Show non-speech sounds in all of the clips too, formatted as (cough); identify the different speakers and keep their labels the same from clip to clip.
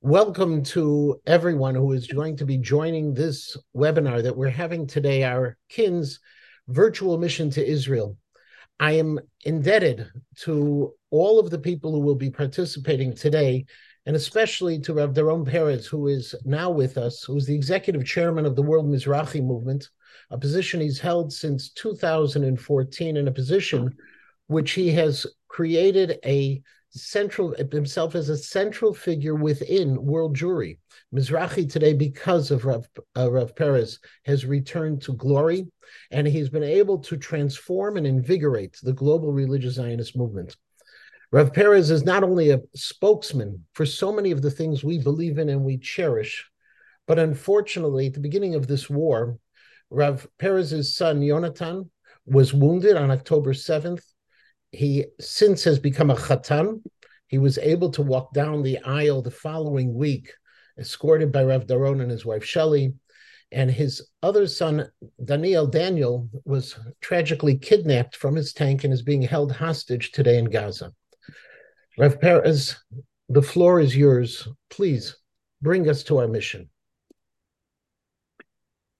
Speaker 1: Welcome to everyone who is going to be joining this webinar that we're having today, our KINS virtual mission to Israel. I am indebted to all of the people who will be participating today, and especially to Rav Doron Perez, who is now with us, who is the executive chairman of the World Mizrahi Movement, a position he's held since 2014, and a position which he has created a central himself as a central figure within world Jewry. Mizrahi today, because of Rav, uh, Rav Perez, has returned to glory, and he's been able to transform and invigorate the global religious Zionist movement. Rav Perez is not only a spokesman for so many of the things we believe in and we cherish, but unfortunately, at the beginning of this war, Rav Perez's son Yonatan was wounded on October 7th he since has become a chatan. He was able to walk down the aisle the following week, escorted by Rav Doron and his wife Shelley. And his other son, Daniel Daniel, was tragically kidnapped from his tank and is being held hostage today in Gaza. Rav Perez, the floor is yours. Please bring us to our mission.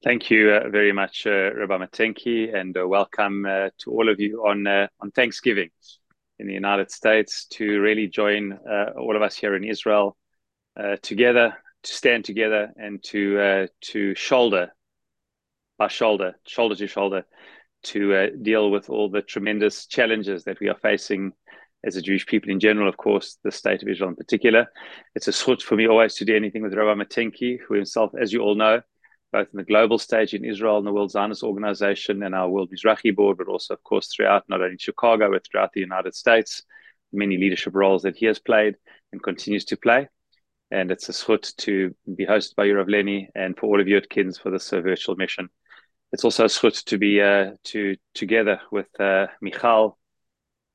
Speaker 2: Thank you uh, very much, uh, Rabbi Matanky, and uh, welcome uh, to all of you on uh, on Thanksgiving in the United States to really join uh, all of us here in Israel uh, together, to stand together, and to uh, to shoulder by shoulder, shoulder to shoulder, to uh, deal with all the tremendous challenges that we are facing as a Jewish people in general, of course, the state of Israel in particular. It's a schut for me always to do anything with Rabbi Matanky, who himself, as you all know, both in the global stage in Israel and the World Zionist Organization and our World Mizrahi Board, but also, of course, throughout not only Chicago, but throughout the United States, many leadership roles that he has played and continues to play. And it's a schut to be hosted by Yurav Leni and for all of you at KINS for this uh, virtual mission. It's also a schut to be uh, to together with uh, Michal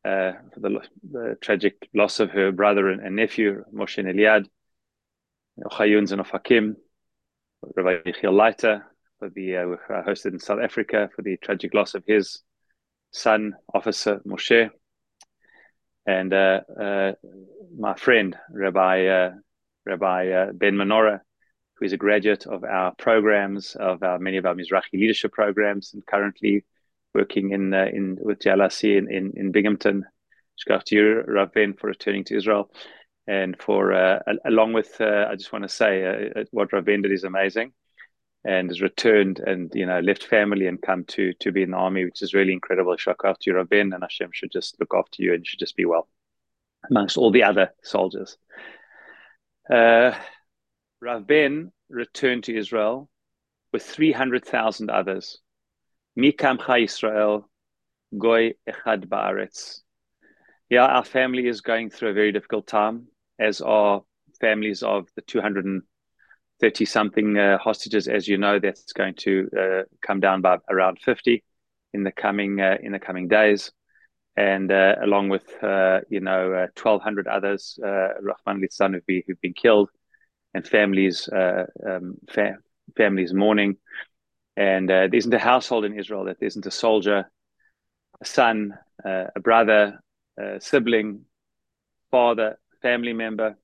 Speaker 2: uh, for the, the, tragic loss of her brother and, and nephew, Moshe Eliad, Chayun and Ofakim, Rabbi Yechiel Leiter for the uh, hosted in South Africa for the tragic loss of his son, Officer Moshe, and uh, uh, my friend Rabbi uh, Rabbi uh, Ben Menora, who is a graduate of our programs, of our, many of our Mizrahi leadership programs, and currently working in uh, in with JLIC in, in, in Binghamton. Shkach to you, Rav Ben, for returning to Israel and for uh, along with uh, I just want to say uh, uh what Rav Ben did is amazing, and has returned and you know left family and come to to be in the army, which is really incredible. Shock after you, Rav Ben, and Hashem should just look after you and should just be well amongst all the other soldiers. Uh, Rav Ben returned to Israel with three hundred thousand others. Mikam Israel, Goy Echad Baaretz. Yeah, our family is going through a very difficult time as are families of the 230 something uh, hostages. As you know, that's going to uh, come down by around 50 in the coming uh, in the coming days, and uh, along with uh, you know 1,200 others, Rahman Litzan who've, be, who've been killed, and families um, fa- families mourning. And there isn't a household in Israel that there isn't a soldier, a son, a brother, a sibling, father, family member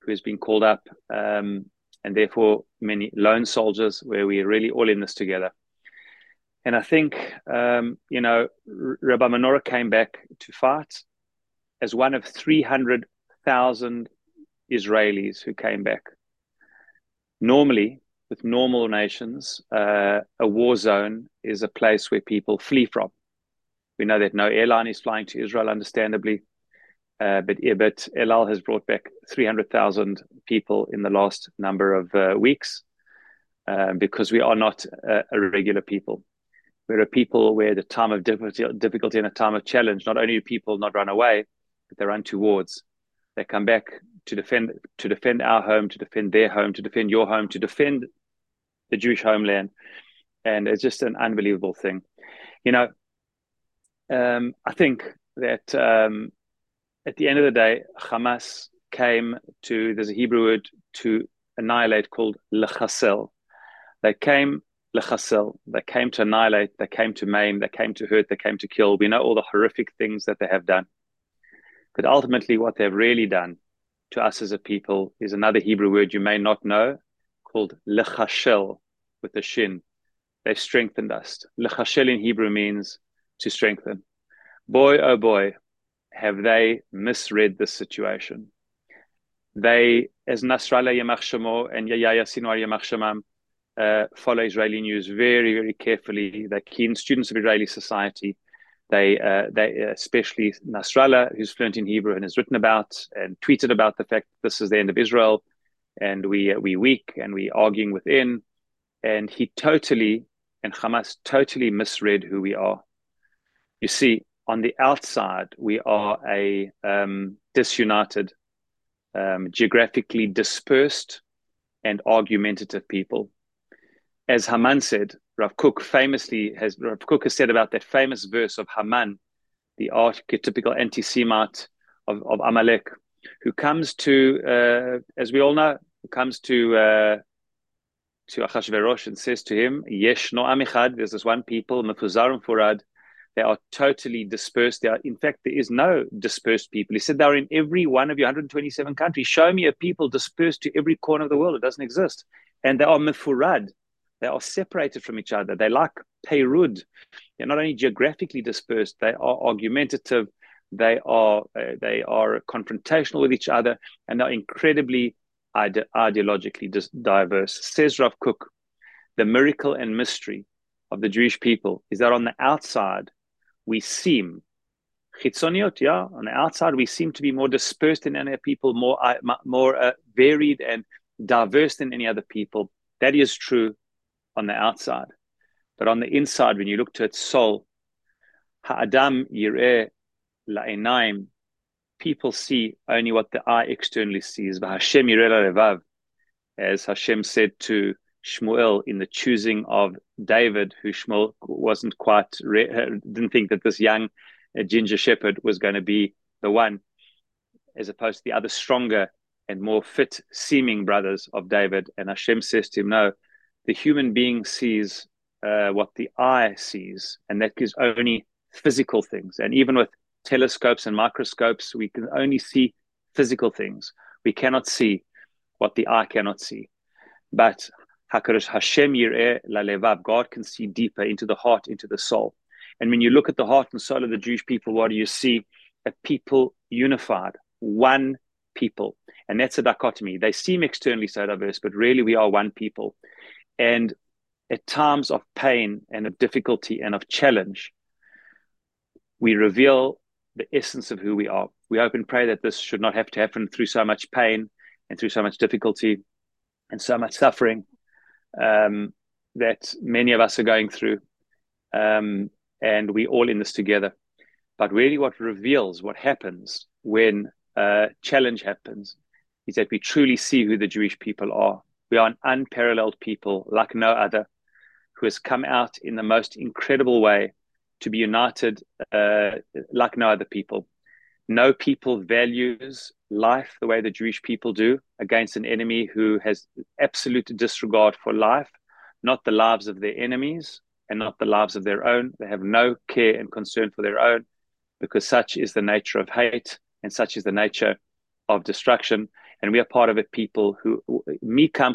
Speaker 2: who has been called up, um, and therefore many lone soldiers where we're really all in this together. And I think, um, you know, Rabbi Menora came back to fight as one of 300,000 Israelis who came back. Normally, with normal nations, uh, a war zone is a place where people flee from. We know that no airline is flying to Israel, understandably. Uh, but yeah, El Al has brought back 300,000 people in the last number of uh, weeks uh, because we are not a, regular people. We're a people where the time of difficulty, difficulty and a time of challenge, not only do people not run away, but they run towards. They come back to defend to defend our home, to defend their home, to defend your home, to defend the Jewish homeland, and it's just an unbelievable thing. You know, um, I think that um, at the end of the day, Hamas came to, there's a Hebrew word to annihilate called lechasel. They came lechasel. They came to annihilate. They came to maim. They came to hurt. They came to kill. We know all the horrific things that they have done. But ultimately, what they've really done to us as a people is another Hebrew word you may not know called lechashel with the shin. They've strengthened us. Lechashel in Hebrew means to strengthen. Boy, oh boy, have they misread this situation. They, as Nasrallah Yamach Shemo and Yahya Sinwar Yamach Shemam, uh, follow Israeli news very, very carefully. They're keen students of Israeli society. They, uh, they especially Nasrallah, who's fluent in Hebrew and has written about and tweeted about the fact this is the end of Israel, and we uh, we weak and we arguing within, and he totally and Hamas totally misread who we are. You see, on the outside, we are a um, disunited, um, geographically dispersed, and argumentative people. As Haman said, Rav Kook famously has Rav Kook has said about that famous verse of Haman, the archetypical anti-Semite of, of Amalek, who comes to, uh, as we all know, comes to uh, to Achashverosh and says to him, Yesh no amichad, there's this one people, Mefuzarim Furad, they are totally dispersed. They are, in fact, there is no dispersed people. He said they're in every one of your 127 countries. Show me a people dispersed to every corner of the world. It doesn't exist. And they are mefurad. They are separated from each other. They like Peyrud. They're not only geographically dispersed, they are argumentative. They are uh, they are confrontational with each other, and they're incredibly ide- ideologically dis- diverse. Says Rav Kook, the miracle and mystery of the Jewish people is that on the outside we seem chitzoniot, yeah, on the outside we seem to be more dispersed than any other people, more uh, more uh, varied and diverse than any other people. That is true on the outside, but on the inside, when you look to its soul, ha'adam yireh la'enaim, people see only what the eye externally sees. But Hashem yireh as Hashem said to Shmuel in the choosing of David, who Shmuel wasn't quite re- didn't think that this young uh, ginger shepherd was going to be the one, as opposed to the other stronger and more fit seeming brothers of David. And Hashem says to him, "No, the human being sees uh, what the eye sees, and that is only physical things. And even with telescopes and microscopes, we can only see physical things. We cannot see what the eye cannot see." But Hashem. God can see deeper into the heart, into the soul. And when you look at the heart and soul of the Jewish people, what do you see? A people unified, one people. And that's a dichotomy. They seem externally so diverse, but really we are one people. And at times of pain and of difficulty and of challenge, we reveal the essence of who we are. We hope and pray that this should not have to happen through so much pain and through so much difficulty and so much suffering um, that many of us are going through. Um, and we're all in this together. But really, what reveals what happens when a challenge happens is that we truly see who the Jewish people are. We are an unparalleled people like no other who has come out in the most incredible way to be united uh, like no other people. No people values life the way the Jewish people do against an enemy who has absolute disregard for life, not the lives of their enemies and not the lives of their own. They have no care and concern for their own because such is the nature of hate and such is the nature of destruction. And we are part of a people who, Mikam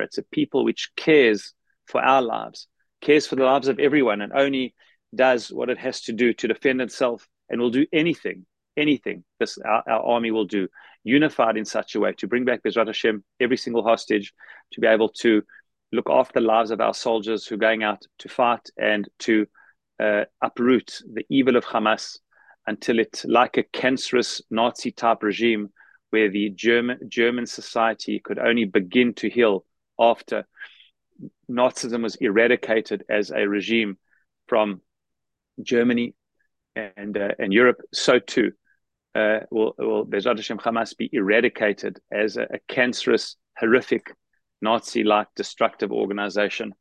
Speaker 2: It's a people which cares for our lives, cares for the lives of everyone, and only does what it has to do to defend itself and will do anything anything this our, our, army will do, unified in such a way to bring back Bezrat Hashem, every single hostage, to be able to look after the lives of our soldiers who are going out to fight and to uh, uproot the evil of Hamas until it, like a cancerous Nazi type regime, where the German German society could only begin to heal after Nazism was eradicated as a regime from Germany and uh, and Europe. So too uh, will, will Bezrat Hashem Hamas be eradicated as a, a cancerous, horrific, Nazi-like destructive organization.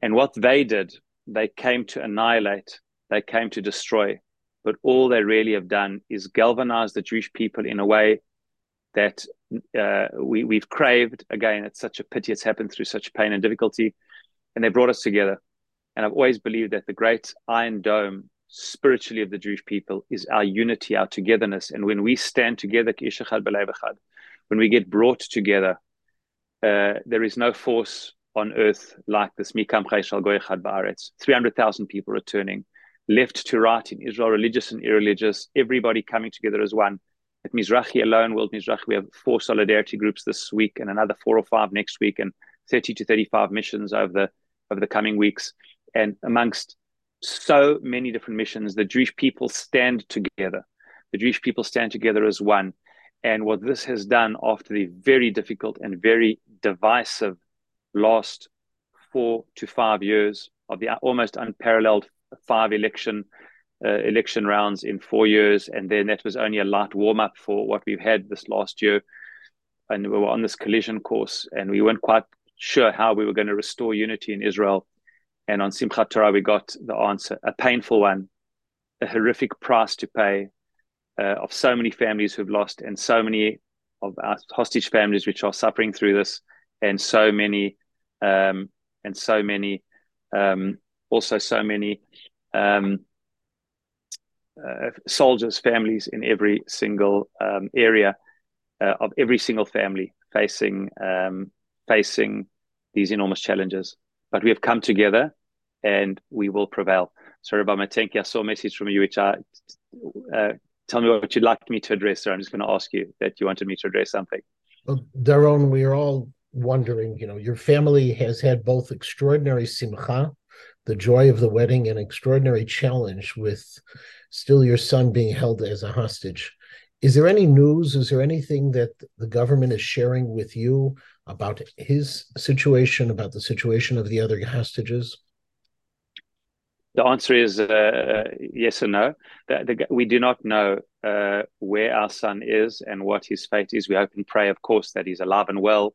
Speaker 2: And what they did, they came to annihilate, they came to destroy. But all they really have done is galvanize the Jewish people in a way that uh, we, we've craved. Again, it's such a pity it's happened through such pain and difficulty. And they brought us together. And I've always believed that the great Iron Dome spiritually of the Jewish people is our unity, our togetherness. And when we stand together, when we get brought together, uh, there is no force on earth like this. 300,000 people returning, left to right in Israel, religious and irreligious, everybody coming together as one. At Mizrahi alone, World Mizrahi, we have four solidarity groups this week and another four or five next week, and 30 to 35 missions over the over the coming weeks. And amongst so many different missions, the Jewish people stand together. The Jewish people stand together as one. And what this has done after the very difficult and very divisive last four to five years of the almost unparalleled five election uh, election rounds in four years, and then that was only a light warm up for what we've had this last year. And we were on this collision course, and we weren't quite sure how we were going to restore unity in Israel. And on Simchat Torah, we got the answer a painful one, a horrific price to pay uh, of so many families who've lost, and so many of our hostage families which are suffering through this, and so many, um, and so many, um, also so many um, uh, soldiers' families in every single um, area uh, of every single family facing um, facing these enormous challenges. But we have come together and we will prevail. Sorry about my tank. I saw a message from you, which I uh, tell me what you'd like me to address. Sir, I'm just going to ask you that you wanted me to address something.
Speaker 1: Well, Doron, we are all wondering. You know, your family has had both extraordinary simcha, the joy of the wedding, and extraordinary challenge with still your son being held as a hostage. Is there any news? Is there anything that the government is sharing with you about his situation, about the situation of the other hostages?
Speaker 2: The answer is uh, yes or no. The, the, we do not know uh, where our son is and what his fate is. We hope and pray, of course, that he's alive and well,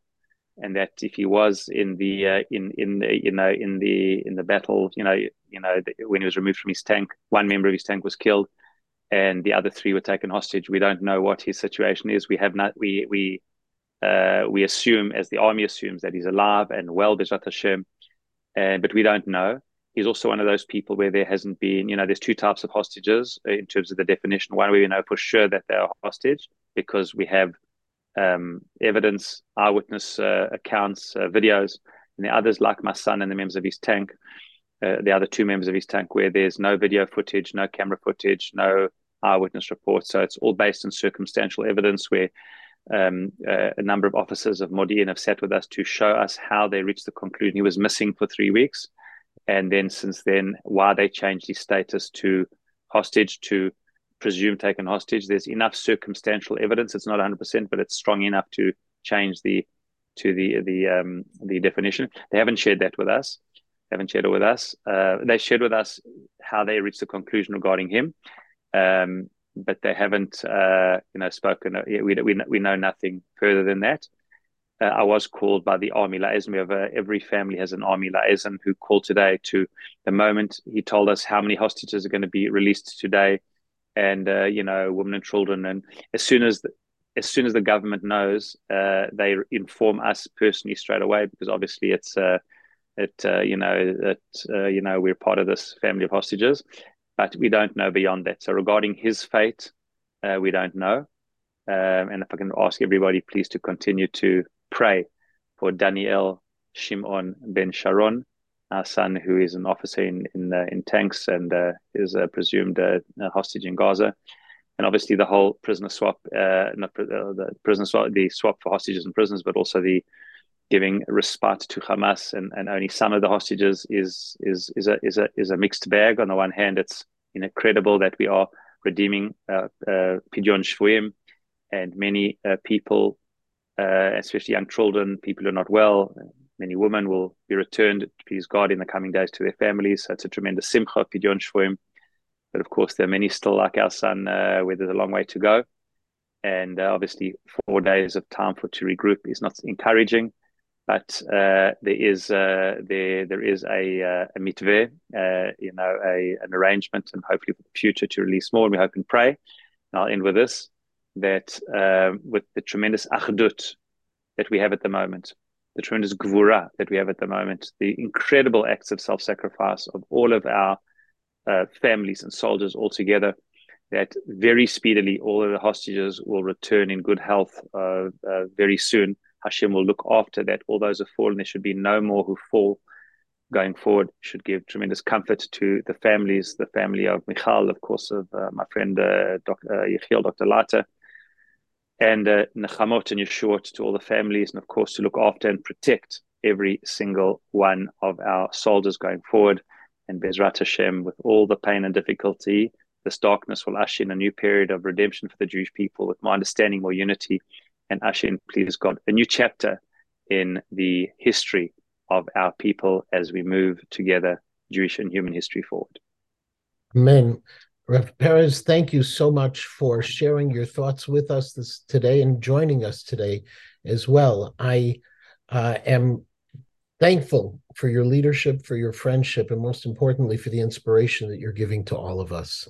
Speaker 2: and that if he was in the uh, in in the you know in the in the battle, you know you know when he was removed from his tank, one member of his tank was killed, and the other three were taken hostage. We don't know what his situation is. We have not we we uh, we assume, as the army assumes, that he's alive and well, Bezrat Hashem, uh, but we don't know. He's also one of those people where there hasn't been, you know, there's two types of hostages in terms of the definition. One, we know for sure that they are hostage because we have um, evidence, eyewitness uh, accounts, uh, videos, and the others, like my son and the members of his tank, uh, the other two members of his tank, where there's no video footage, no camera footage, no eyewitness reports. So it's all based on circumstantial evidence where um, uh, a number of officers of Modi'in have sat with us to show us how they reached the conclusion he was missing for three weeks. And then since then, why they changed his status to hostage to presumed taken hostage. There's enough circumstantial evidence. It's not 100%, but it's strong enough to change the to the the um, the definition. They haven't shared that with us. They haven't shared it with us. Uh, they shared with us how they reached the conclusion regarding him. Um, but they haven't, uh, you know, spoken. Uh, we, we, we know nothing further than that. Uh, I was called by the army liaison. We have a, every family has an army liaison who called today to the moment he told us how many hostages are going to be released today, and uh, you know, women and children. And as soon as the, as soon as the government knows, uh, they inform us personally straight away because obviously it's uh, it you know that you know we're part of this family of hostages but we don't know beyond that. So regarding his fate, uh, we don't know. Um, and if I can ask everybody, please to continue to pray for Daniel Shimon Ben Sharon, our son, who is an officer in in, uh, in tanks and uh, is a presumed uh, hostage in Gaza, and obviously the whole prisoner swap, uh, not uh, the prisoner swap, the swap for hostages and prisoners, but also the giving respite to Hamas and, and only some of the hostages is is is a is a is a mixed bag. On the one hand, it's incredible that we are redeeming uh, uh, Pidyon Shvuim, and many uh, people, uh, especially young children, people who are not well, many women will be returned, please God, in the coming days to their families. So it's a tremendous simcha, Pidyon Shvuim. But of course, there are many still like our son, uh, where there's a long way to go. And uh, obviously, four days of time for to regroup is not encouraging but uh, there is uh, there there is a, uh, uh, you know, a an arrangement, and hopefully for the future to release more. And we hope and pray. And I'll end with this: that um, with the tremendous achdut that we have at the moment, the tremendous gvura that we have at the moment, the incredible acts of self-sacrifice of all of our uh, families and soldiers all together, that very speedily all of the hostages will return in good health uh, very soon. Hashem will look after that. All those have fallen. There should be no more who fall going forward. Should give tremendous comfort to the families, the family of Michal, of course, of uh, my friend uh, Dr. Uh, Yechiel, Dr. Leiter, and uh, Nechamot and Yeshua to all the families, and of course to look after and protect every single one of our soldiers going forward. And Bezrat Hashem, with all the pain and difficulty, this darkness will usher in a new period of redemption for the Jewish people with more understanding, more unity, and usher in, please God, a new chapter in the history of our people as we move together Jewish and human history forward.
Speaker 1: Amen. Rav Perez, thank you so much for sharing your thoughts with us this today and joining us today as well. I uh, am thankful for your leadership, for your friendship, and most importantly, for the inspiration that you're giving to all of us.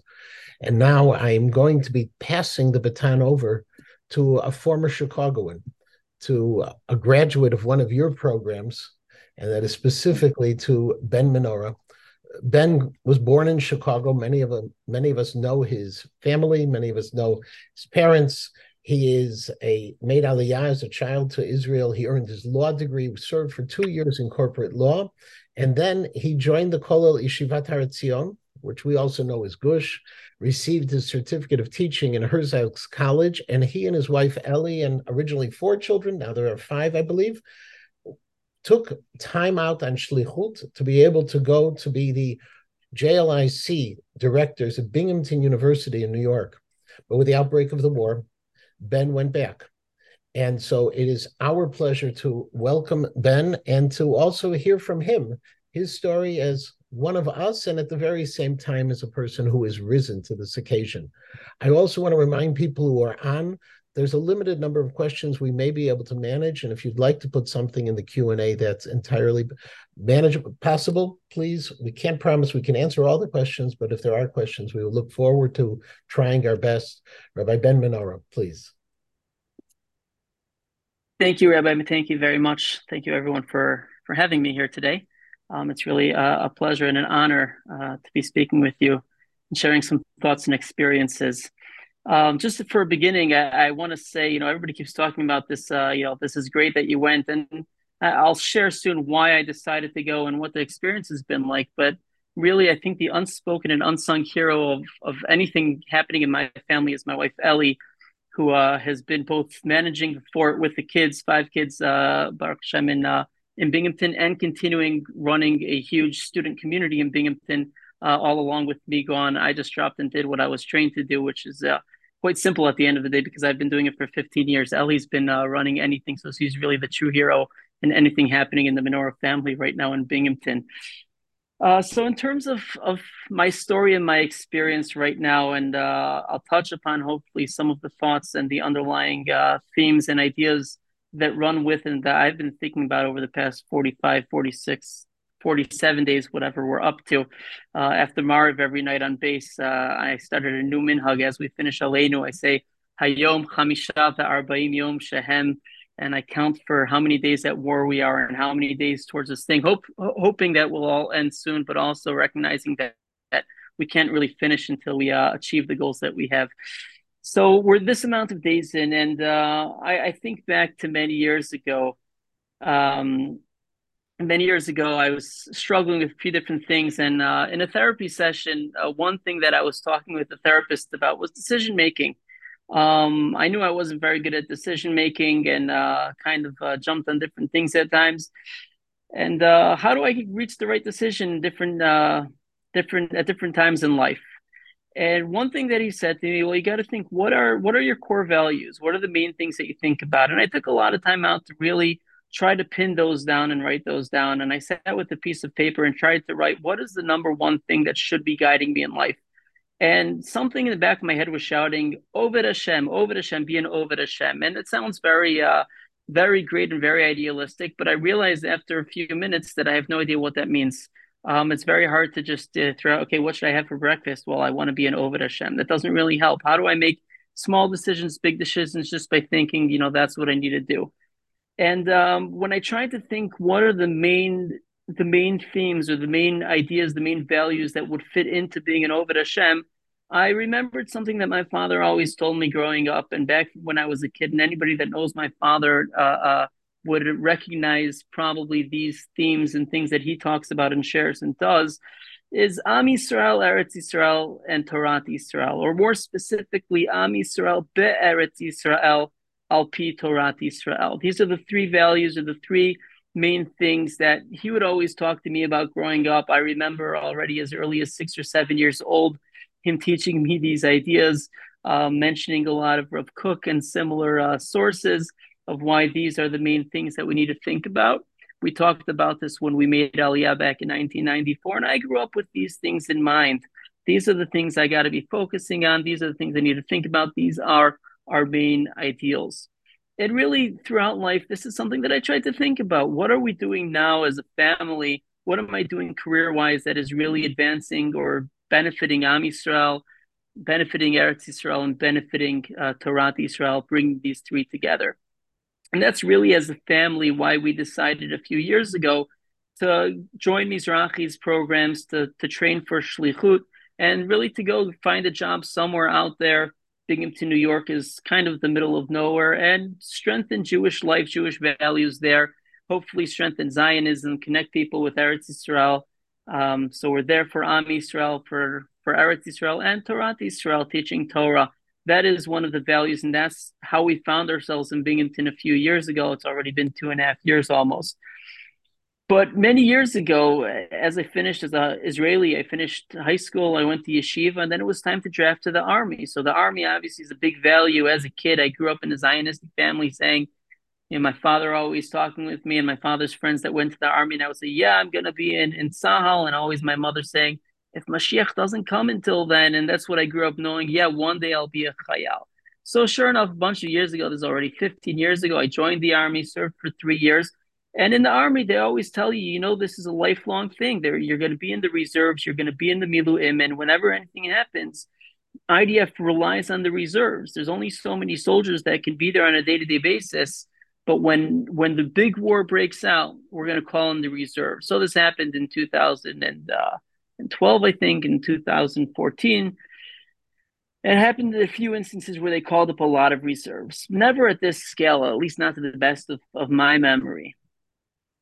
Speaker 1: And now I am going to be passing the baton over to a former Chicagoan, to a graduate of one of your programs, and that is specifically to Ben Menora. Ben was born in Chicago. Many of them, many of us know his family. Many of us know his parents. He is a made aliyah as a child to Israel. He earned his law degree, served for two years in corporate law, and then he joined the Kollel Yeshivat Har Etzion, which we also know as Gush, received his certificate of teaching in Herzog's College, and he and his wife Ellie, and originally four children, now there are five, I believe, took time out on Shlichut to be able to go to be the JLIC directors at Binghamton University in New York. But with the outbreak of the war, Ben went back. And so it is our pleasure to welcome Ben and to also hear from him his story as one of us and at the very same time as a person who has risen to this occasion. I also want to remind people who are on there's a limited number of questions we may be able to manage and if you'd like to put something in the q&a that's entirely manageable possible please we can't promise we can answer all the questions but if there are questions we will look forward to trying our best. Rabbi ben menora please.
Speaker 3: Thank you rabbi thank you very much. Thank you everyone for for having me here today um, it's really a, a, pleasure and an honor uh, to be speaking with you and sharing some thoughts and experiences um, just for a beginning, I, I want to say, you know, everybody keeps talking about this. Uh, you know, this is great that you went, and I'll share soon why I decided to go and what the experience has been like. But really, I think the unspoken and unsung hero of of anything happening in my family is my wife Ellie, who uh, has been both managing the fort with the kids, five kids, uh, Baruch Hashem, in uh, in Binghamton, and continuing running a huge student community in Binghamton. Uh, all along with me gone, I just dropped and did what I was trained to do, which is uh, quite simple at the end of the day because I've been doing it for 15 years. Ellie's been uh, running anything, so she's really the true hero in anything happening in the Menora family right now in Binghamton. Uh, so, in terms of of my story and my experience right now, and uh, I'll touch upon hopefully some of the thoughts and the underlying uh, themes and ideas that run with and that I've been thinking about over the past 45, 46 47 days, whatever we're up to. Uh, after Mariv every night on base, uh, I started a new minhag. As we finish Aleinu, I say, Hayom Chamisha Arba'im Yom Shehem, and I count for how many days at war we are and how many days towards this thing, hope, hoping that we'll all end soon, but also recognizing that, that we can't really finish until we uh, achieve the goals that we have. So we're this amount of days in, and uh, I, I, think back to many years ago. Um, many years ago, I was struggling with a few different things. And uh, in a therapy session, uh, one thing that I was talking with the therapist about was decision making. Um, I knew I wasn't very good at decision making and uh, kind of uh, jumped on different things at times. And uh, how do I reach the right decision different, uh, different at different times in life? And one thing that he said to me, well, you got to think what are what are your core values? What are the main things that you think about? And I took a lot of time out to really try to pin those down and write those down. And I sat with a piece of paper and tried to write what is the number one thing that should be guiding me in life. And something in the back of my head was shouting, Oved Hashem, Oved Hashem, be an Oved Hashem. And it sounds very, uh, very great and very idealistic, but I realized after a few minutes that I have no idea what that means. Um, it's very hard to just uh, throw out, okay, what should I have for breakfast? Well, I want to be an Oved Hashem. That doesn't really help. How do I make small decisions, big decisions, just by thinking, you know, that's what I need to do? And um, when I tried to think, what are the main the main themes or the main ideas, the main values that would fit into being an Oved Hashem, I remembered something that my father always told me growing up, and back when I was a kid. And anybody that knows my father uh, uh, would recognize probably these themes and things that he talks about and shares and does. Is Am Yisrael, Eretz Yisrael, and Torah Yisrael, or more specifically, Am Yisrael, Be Eretz Yisrael, Al Pi Torah Yisrael. These are the three values or the three main things that he would always talk to me about growing up. I remember already as early as six or seven years old, him teaching me these ideas, uh, mentioning a lot of Rav Kook and similar uh, sources of why these are the main things that we need to think about. We talked about this when we made Aliyah back in 1994, and I grew up with these things in mind. These are the things I got to be focusing on. These are the things I need to think about. These are our main ideals and really throughout life this is something that i tried to think about what are we doing now as a family what am i doing career wise that is really advancing or benefiting am Yisrael, benefiting eretz Yisrael, and benefiting uh, torah Israel, bringing these three together and that's really as a family why we decided a few years ago to join Mizrahi's programs to, to train for shlichut and really to go find a job somewhere out there Binghamton, New York is kind of the middle of nowhere and strengthen Jewish life, Jewish values there. Hopefully, strengthen Zionism, connect people with Eretz Yisrael. Um, so we're there for Am Yisrael, for for Eretz Yisrael, and Torah Yisrael, teaching Torah. That is one of the values, and that's how we found ourselves in Binghamton a few years ago. It's already been two and a half years almost. But many years ago, as I finished as a Israeli, I finished high school. I went to yeshiva, and then it was time to draft to the army. So the army obviously is a big value. As a kid, I grew up in a Zionistic family, saying, you know, my father always talking with me, and my father's friends that went to the army, and I would say, yeah, I'm gonna be in in Tzahal, and always my mother saying, if Mashiach doesn't come until then, and that's what I grew up knowing. Yeah, one day I'll be a chayal. So sure enough, a bunch of years ago, this is already 15 years ago, I joined the army, served for three years and in the army, they always tell you, you know, this is a lifelong thing. There, you're going to be in the reserves, you're going to be in the miluim, and whenever anything happens, IDF relies on the reserves. There's only so many soldiers that can be there on a day-to-day basis. But when when the big war breaks out, we're going to call in the reserves. So this happened in uh, 2012, I think, in 2014. It happened in a few instances where they called up a lot of reserves. Never at this scale, at least not to the best of, of my memory.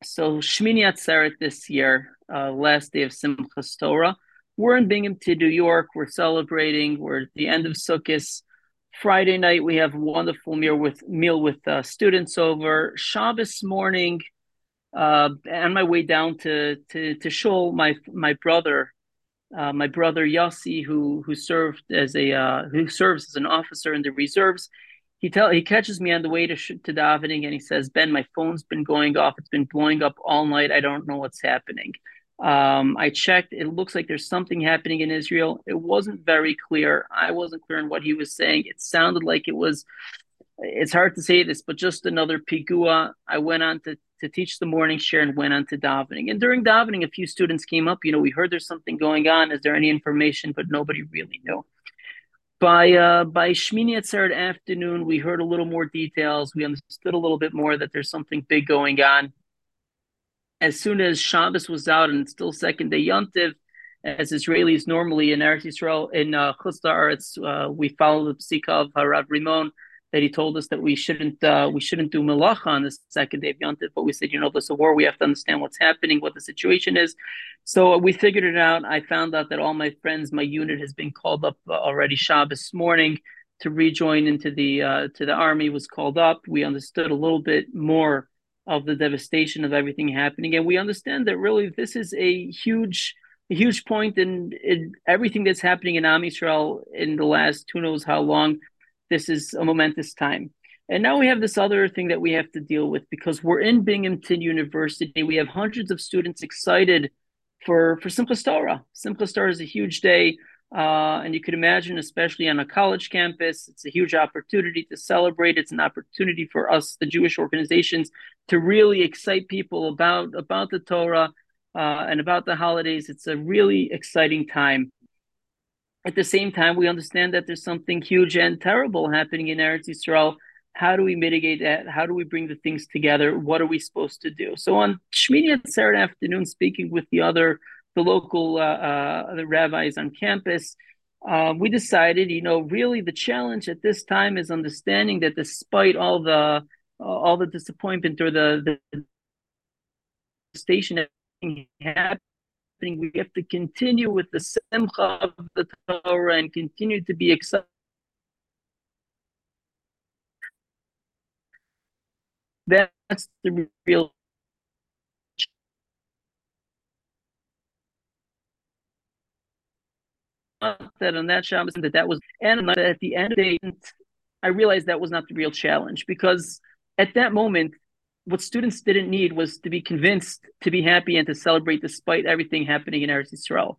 Speaker 3: So Shmini Atzeret this year, uh, last day of Simchas Torah. We're in Binghamton, New York. We're celebrating. We're at the end of Sukkot. Friday night we have a wonderful meal with meal with uh, students over. Shabbos morning, uh, on my way down to to to Shul, my my brother, uh, my brother Yossi, who who served as a uh, who serves as an officer in the reserves, he tell he catches me on the way to to davening and he says, "Ben, my phone's been going off. It's been blowing up all night. I don't know what's happening." Um, I checked. It looks like there's something happening in Israel. It wasn't very clear. I wasn't clear on what he was saying. It sounded like it was. It's hard to say this, but just another pigua. I went on to to teach the morning share and went on to davening. And during davening, a few students came up. You know, we heard there's something going on. Is there any information? But nobody really knew. By uh, by Shmini Atzeret afternoon, we heard a little more details. We understood a little bit more that there's something big going on. As soon as Shabbos was out and still second day Yontiv, as Israelis normally in Eretz Yisrael in uh, uh, we follow the Psika of Harav Rimon that he told us that we shouldn't uh, we shouldn't do malacha on the second day of Yontif, but we said, you know, there's a war. We have to understand what's happening, what the situation is. So we figured it out. I found out that all my friends, my unit has been called up already Shabbos morning to rejoin into the uh, to the army. Was called up. We understood a little bit more of the devastation of everything happening, and we understand that really this is a huge a huge point in, in everything that's happening in Am Yisrael in the last who knows how long this is a momentous time. And now we have this other thing that we have to deal with because we're in Binghamton University. We have hundreds of students excited for for Simchas Torah. Simchas Torah is a huge day, uh, and you could imagine, especially on a college campus, it's a huge opportunity to celebrate. It's an opportunity for us, the Jewish organizations, to really excite people about about the Torah uh, and about the holidays. It's a really exciting time at the same time, we understand that there's something huge and terrible happening in Eretz Yisrael How do we mitigate that? How do we bring the things together? What are we supposed to do? So on Shmini Saturday afternoon, speaking with the other, the local uh, uh, the rabbis on campus, uh, we decided, you know, really the challenge at this time is understanding that despite all the all the disappointment or the, the station happening, we have to continue with the simcha of the Torah and continue to be excited. That's the real that on that Shabbos that that was and at the end of the day, I realized that was not the real challenge because at that moment, what students didn't need was to be convinced to be happy and to celebrate despite everything happening in Eretz Yisrael.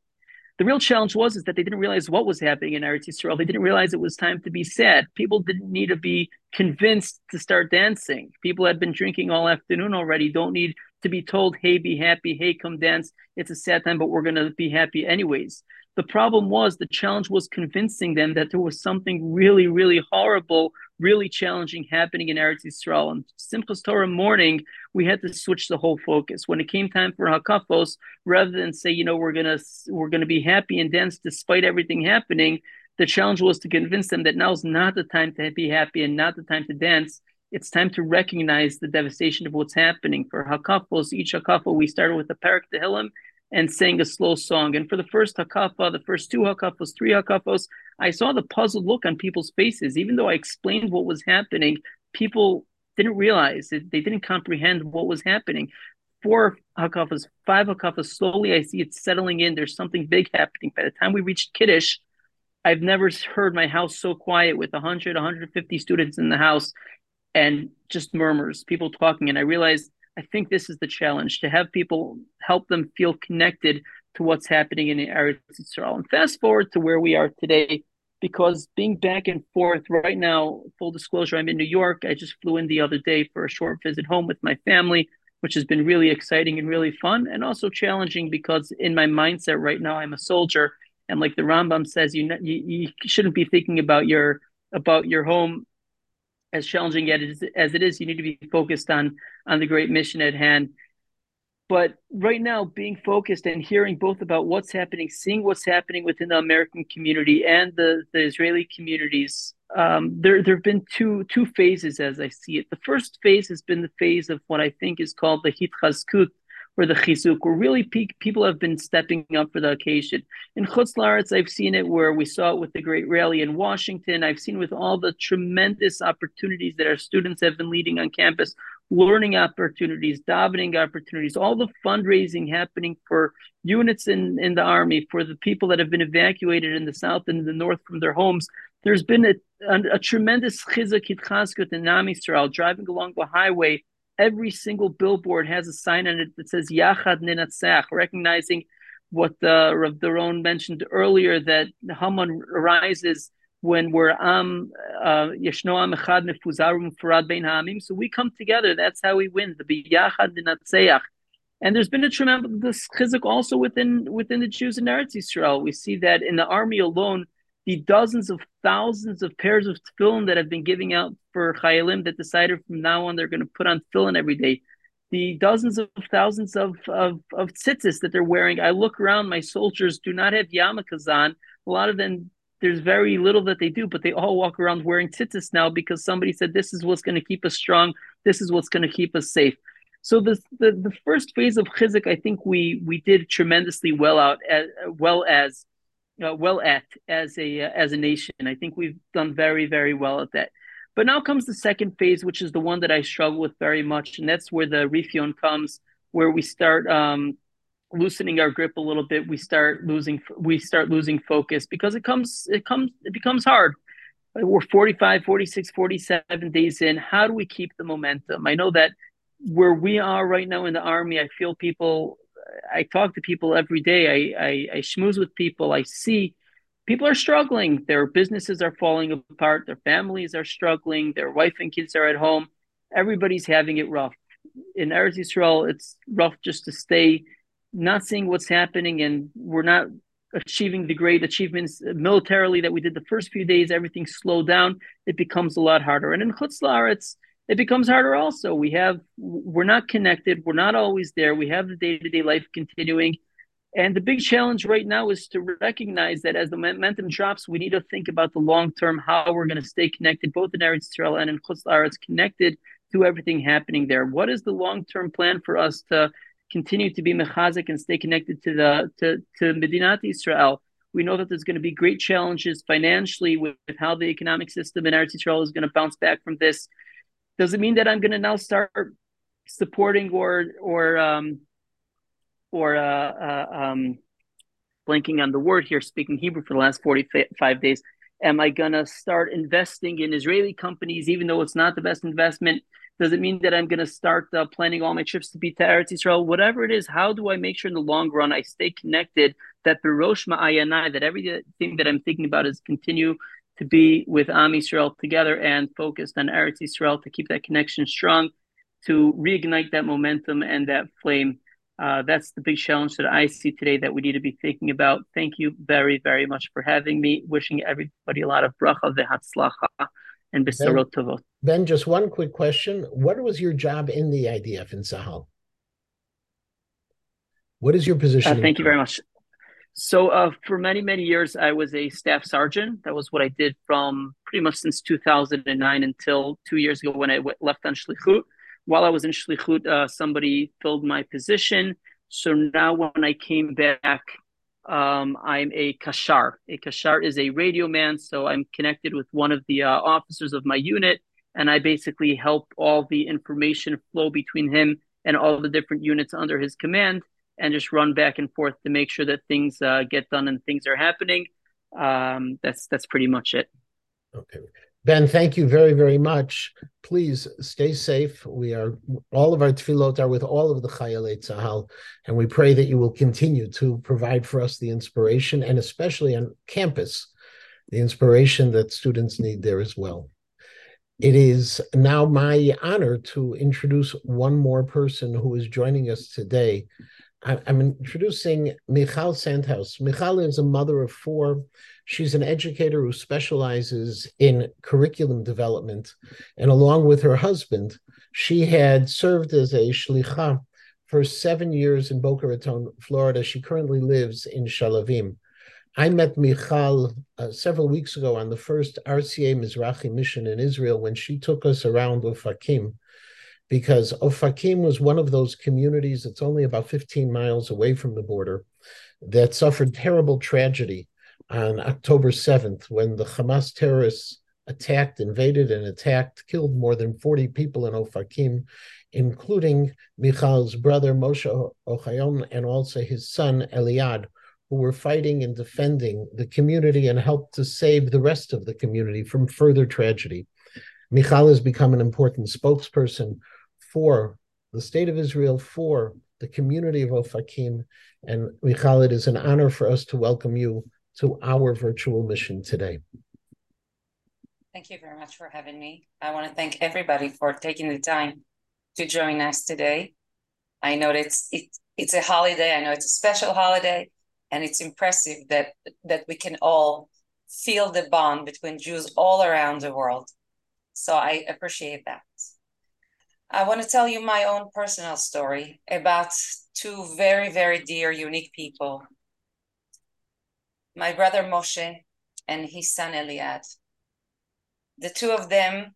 Speaker 3: The real challenge was is that they didn't realize what was happening in Eretz Yisrael. They didn't realize it was time to be sad. People didn't need to be convinced to start dancing. People had been drinking all afternoon already. Don't need to be told, "Hey, be happy. Hey, come dance. It's a sad time, but we're going to be happy anyways." The problem was the challenge was convincing them that there was something really, really horrible, really challenging happening in Eretz Yisrael. And Simchas Torah morning, we had to switch the whole focus. When it came time for Hakafos, rather than say, you know, we're gonna we're gonna be happy and dance despite everything happening, the challenge was to convince them that now is not the time to be happy and not the time to dance. It's time to recognize the devastation of what's happening. For Hakafos, each Hakafo, we started with the Parak Tehillim and sang a slow song. And for the first hakafa, the first two hakafos, three hakafos, I saw the puzzled look on people's faces. Even though I explained what was happening, people didn't realize it, they didn't comprehend what was happening. Four hakafas, five hakafas, slowly I see it settling in. There's something big happening. By the time we reached Kiddush, I've never heard my house so quiet with 100, 150 students in the house and just murmurs, people talking. And I realized I think this is the challenge to have people help them feel connected to what's happening in the Eretz Yisrael. And fast forward to where we are today, because being back and forth right now, full disclosure, I'm in New York. I just flew in the other day for a short visit home with my family, which has been really exciting and really fun, and also challenging because in my mindset right now, I'm a soldier, and like the Rambam says, you you, you shouldn't be thinking about your about your home as challenging yet as it is, you need to be focused on on the great mission at hand. But right now, being focused and hearing both about what's happening, seeing what's happening within the American community and the, the Israeli communities, um, there there have been two two phases as I see it. The first phase has been the phase of what I think is called the Hit hitchazkut, or the chizuk, where really pe- people have been stepping up for the occasion. In Chutz I've seen it where we saw it with the great rally in Washington. I've seen with all the tremendous opportunities that our students have been leading on campus, learning opportunities, davening opportunities, all the fundraising happening for units in, in the army, for the people that have been evacuated in the south and the north from their homes. There's been a, a, a tremendous chizuk hitchazkut in Am Yisrael, driving along the highway every single billboard has a sign on it that says Yachad Ninatzach, recognizing what the Rav Doron mentioned earlier that Haman arises when we're am uh, yeshno am echad mefuzarum farad bein Hamim. So we come together. That's how we win. The biyachad ninatzeach. And there's been a tremendous chizuk also within within the Jews in Eretz Yisrael. We see that in the army alone, the dozens of thousands of pairs of tefillin that have been giving out for chayalim that decided from now on they're going to put on tefillin every day. The dozens of thousands of of, of tzitzis that they're wearing. I look around, my soldiers do not have yarmulkes on. A lot of them, there's very little that they do, but they all walk around wearing tzitzis now because somebody said this is what's going to keep us strong. This is what's going to keep us safe. So the, the the first phase of chizuk, I think we we did tremendously well out as well as uh, well at as a uh, as a nation. I think we've done very very well at that. But now comes the second phase, which is the one that I struggle with very much, and that's where the rifyon comes, where we start um, loosening our grip a little bit. We start losing we start losing focus because it comes it comes it becomes hard. We're 45, 46, 47 days in. How do we keep the momentum? I know that where we are right now in the army, I feel people I talk to people every day. I, I, I schmooze with people. I see people are struggling. Their businesses are falling apart. Their families are struggling. Their wife and kids are at home. Everybody's having it rough. In Eretz Yisrael, it's rough just to stay not seeing what's happening, and we're not achieving the great achievements militarily that we did the first few days, everything slowed down. It becomes a lot harder. And in Chutz La'aretz, it becomes harder also. We have we're not connected. We're not always there. We have the day to day life continuing. And the big challenge right now is to recognize that as the momentum drops, we need to think about the long term, how we're going to stay connected, both in Eretz Israel and in Chutz La'aretz, connected to everything happening there. What is the long term plan for us to continue to be mechazik and stay connected to the to to Medinat Israel? We know that there's going to be great challenges financially with, with how the economic system in Eretz Israel is going to bounce back from this. Does it mean that I'm going to now start supporting or or um, or uh, uh, um, blanking on the word here, speaking Hebrew for the last 45 days? Am I going to start investing in Israeli companies, even though it's not the best investment? Does it mean that I'm going to start uh, planning all my trips to be to Eretz Israel? Whatever it is, how do I make sure in the long run I stay connected? That Berosh Ma'ayanai, that everything that I'm thinking about is continue to be with Am Israel together and focused on Eretz Israel to keep that connection strong, to reignite that momentum and that flame. Uh, that's the big challenge that I see today that we need to be thinking about. Thank you very, very much for having me. Wishing everybody a lot of bracha ve'hatzlacha and besarot tovot.
Speaker 1: Ben, just one quick question. What was your job in the IDF in Tzahal? What is your position?
Speaker 3: Uh, thank you very much. So, uh, for many, many years, I was a staff sergeant. That was what I did from pretty much since 2009 until two years ago when I left on Shlichut. While I was in Shlichut, uh, somebody filled my position. So now, when I came back, um, I'm a kashar. A kashar is a radio man, so I'm connected with one of the uh, officers of my unit, and I basically help all the information flow between him and all the different units under his command and just run back and forth to make sure that things uh, get done and things are happening. Um, that's that's pretty much it.
Speaker 1: Okay. Ben, thank you very, very much. Please stay safe. We are all of our tefillot are with all of the Chayalei Tzahal, and we pray that you will continue to provide for us the inspiration, and especially on campus, the inspiration that students need there as well. It is now my honor to introduce one more person who is joining us today. I'm introducing Michal Santhouse. Michal is a mother of four. She's an educator who specializes in curriculum development. And along with her husband, she had served as a shlicha for seven years in Boca Raton, Florida. She currently lives in Sha'alvim. I met Michal uh, several weeks ago on the first RCA Mizrachi mission in Israel when she took us around Ofakim because Ofakim was one of those communities that's only about 15 miles away from the border that suffered terrible tragedy on October 7th when the Hamas terrorists attacked, invaded, and attacked, killed more than 40 people in Ofakim, including Michal's brother Moshe Ochayon and also his son Eliad, who were fighting and defending the community and helped to save the rest of the community from further tragedy. Michal has become an important spokesperson for the state of Israel, for the community of Ofakim. And Michal, it is an honor for us to welcome you to our virtual mission today.
Speaker 4: Thank you very much for having me. I want to thank everybody for taking the time to join us today. I know it's it, it's a holiday. I know it's a special holiday, and it's impressive that that we can all feel the bond between Jews all around the world. So I appreciate that. I want to tell you my own personal story about two very, very dear, unique people. My brother Moshe and his son Eliad. The two of them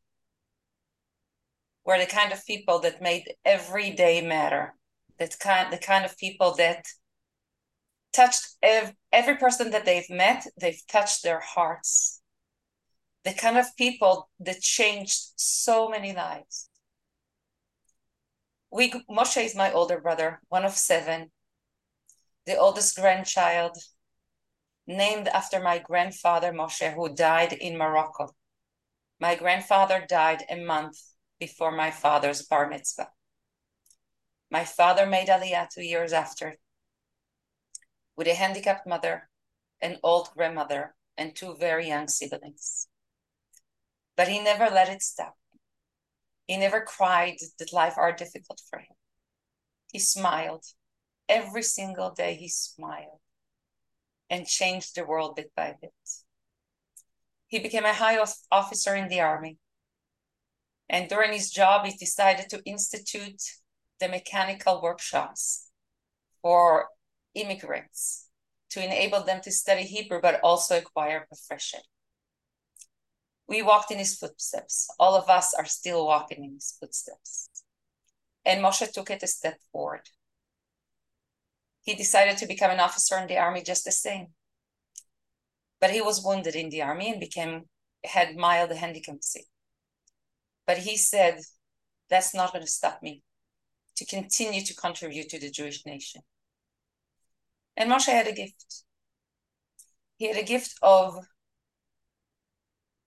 Speaker 4: were the kind of people that made every day matter. That kind, the kind of people that touched ev- every person that they've met, they've touched their hearts. The kind of people that changed so many lives we Moshe is my older brother, one of seven, the oldest grandchild, named after my grandfather Moshe, who died in Morocco. My grandfather died a month before my father's bar mitzvah. My father made Aliyah two years after, with a handicapped mother, an old grandmother, and two very young siblings. But he never let it stop. He never cried that life are difficult for him. He smiled. Every single day he smiled. and changed the world bit by bit. He became a high officer in the army. And during his job, he decided to institute the mechanical workshops for immigrants to enable them to study Hebrew, but also acquire profession. We walked in his footsteps. All of us are still walking in his footsteps. And Moshe took it a step forward. He decided to become an officer in the army just the same. But he was wounded in the army and became had mild handicapancy. But he said, that's not going to stop me to continue to contribute to the Jewish nation. And Moshe had a gift. He had a gift of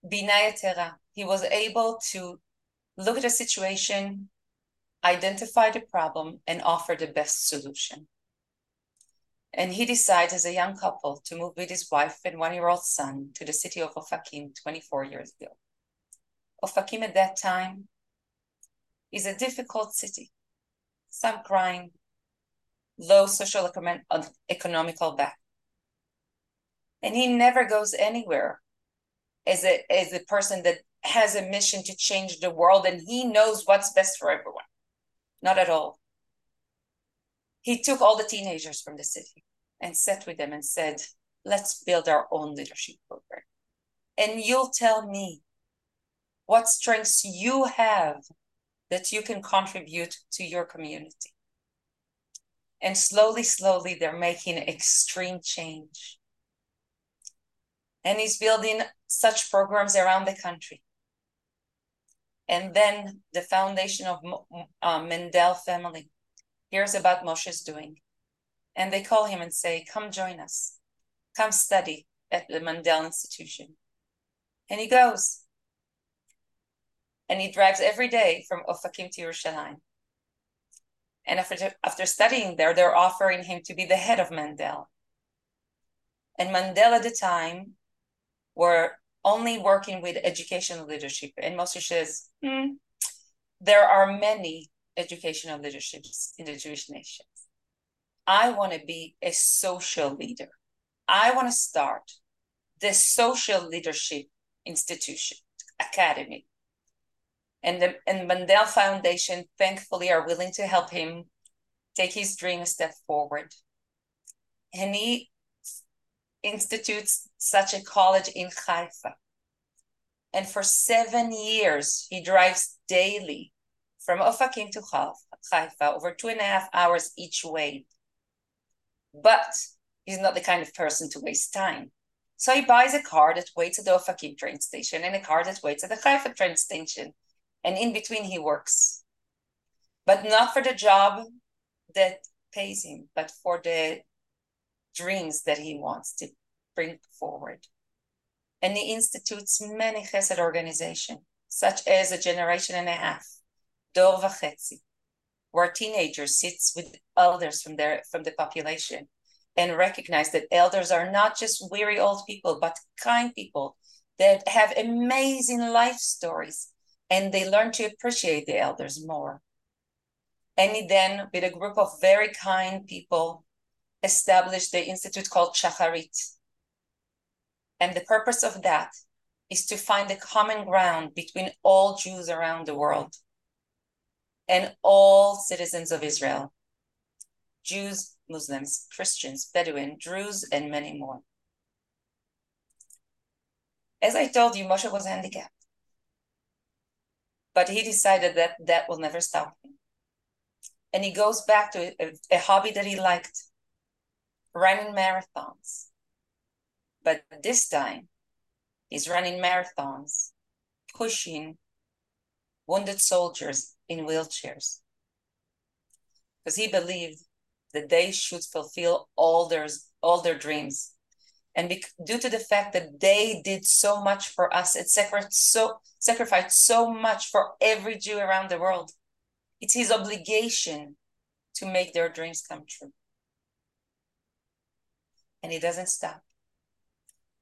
Speaker 4: Binayatera. He was able to look at a situation, identify the problem, and offer the best solution. And he decides as a young couple to move with his wife and one-year-old son to the city of Ofakim 24 years ago. Ofakim at that time is a difficult city. Some crime, low social economical back. And he never goes anywhere as a, as a person that has a mission to change the world and he knows what's best for everyone. Not at all he took all the teenagers from the city and sat with them and said, let's build our own leadership program. And you'll tell me what strengths you have that you can contribute to your community. And slowly, slowly, they're making extreme change. And he's building such programs around the country. And then the foundation of uh, Mandel family hears about Moshe's doing. And they call him and say, Come join us. Come study at the Mandel Institution. And he goes. And he drives every day from Ofakim to Yerushalayim. And after, after studying there, they're offering him to be the head of Mandel. And Mandel at the time were only working with educational leadership. And Moshe says, hmm, there are many educational leaderships in the Jewish nations. I want to be a social leader. I want to start the social leadership institution, academy. And the and Mandel Foundation, thankfully, are willing to help him take his dream a step forward. And he institutes such a college in Haifa. And for seven years, he drives daily from Ofakim to Haifa, over two and a half hours each way. But he's not the kind of person to waste time. So he buys a car that waits at the Ofakim train station and a car that waits at the Haifa train station. And in between, he works. But not for the job that pays him, but for the dreams that he wants to bring forward. And he institutes many chesed organizations, such as a generation and a half, Dor Vachetzi, where teenagers sits with elders from their from the population and recognize that elders are not just weary old people, but kind people that have amazing life stories and they learn to appreciate the elders more. And then, with a group of very kind people, established the institute called Shacharit. And the purpose of that is to find a common ground between all Jews around the world and all citizens of Israel Jews, Muslims, Christians, Bedouin, Druze, and many more. As I told you, Moshe was handicapped. But he decided that that will never stop him. And he goes back to a, a hobby that he liked running marathons. But this time, he's running marathons, pushing wounded soldiers in wheelchairs. Because he believed that they should fulfill all their, all their dreams. And be, due to the fact that they did so much for us, it sacrificed so, sacrificed so much for every Jew around the world. It's his obligation to make their dreams come true. And he doesn't stop.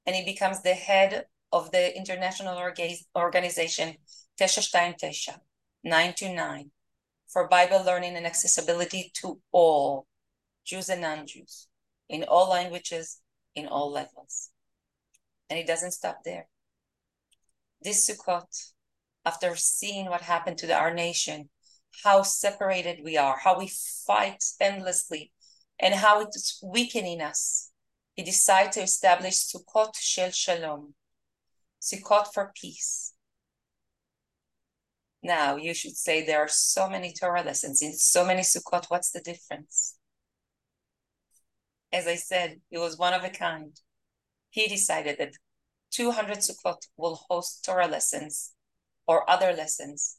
Speaker 4: And he becomes the head of the international orga- organization Tesha Tesha, 929, for Bible learning and accessibility to all, Jews and non-Jews, in all languages in all levels. And it doesn't stop there. This Sukkot, after seeing what happened to the, our nation, how separated we are, how we fight endlessly, and how it's weakening us, he decided to establish Sukkot Shel Shalom, Sukkot for peace. Now, you should say there are so many Torah lessons in so many Sukkot. What's the difference? As I said, it was one of a kind. He decided that 200 Sukkot will host Torah lessons or other lessons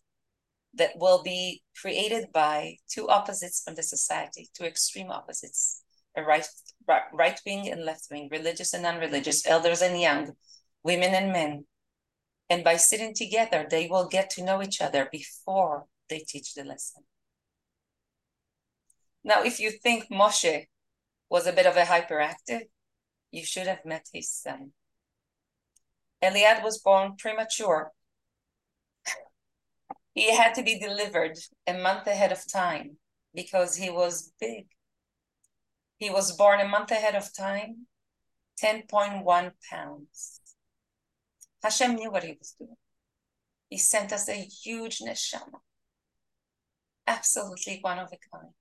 Speaker 4: that will be created by two opposites from the society, two extreme opposites, a right, right wing and left wing, religious and non-religious, elders and young, women and men. And by sitting together, they will get to know each other before they teach the lesson. Now, if you think Moshe was a bit of a hyperactive, you should have met his son. Eliad was born premature. He had to be delivered a month ahead of time because he was big. He was born a month ahead of time, 10.1 pounds. Hashem knew what he was doing. He sent us a huge neshama, absolutely one of a kind.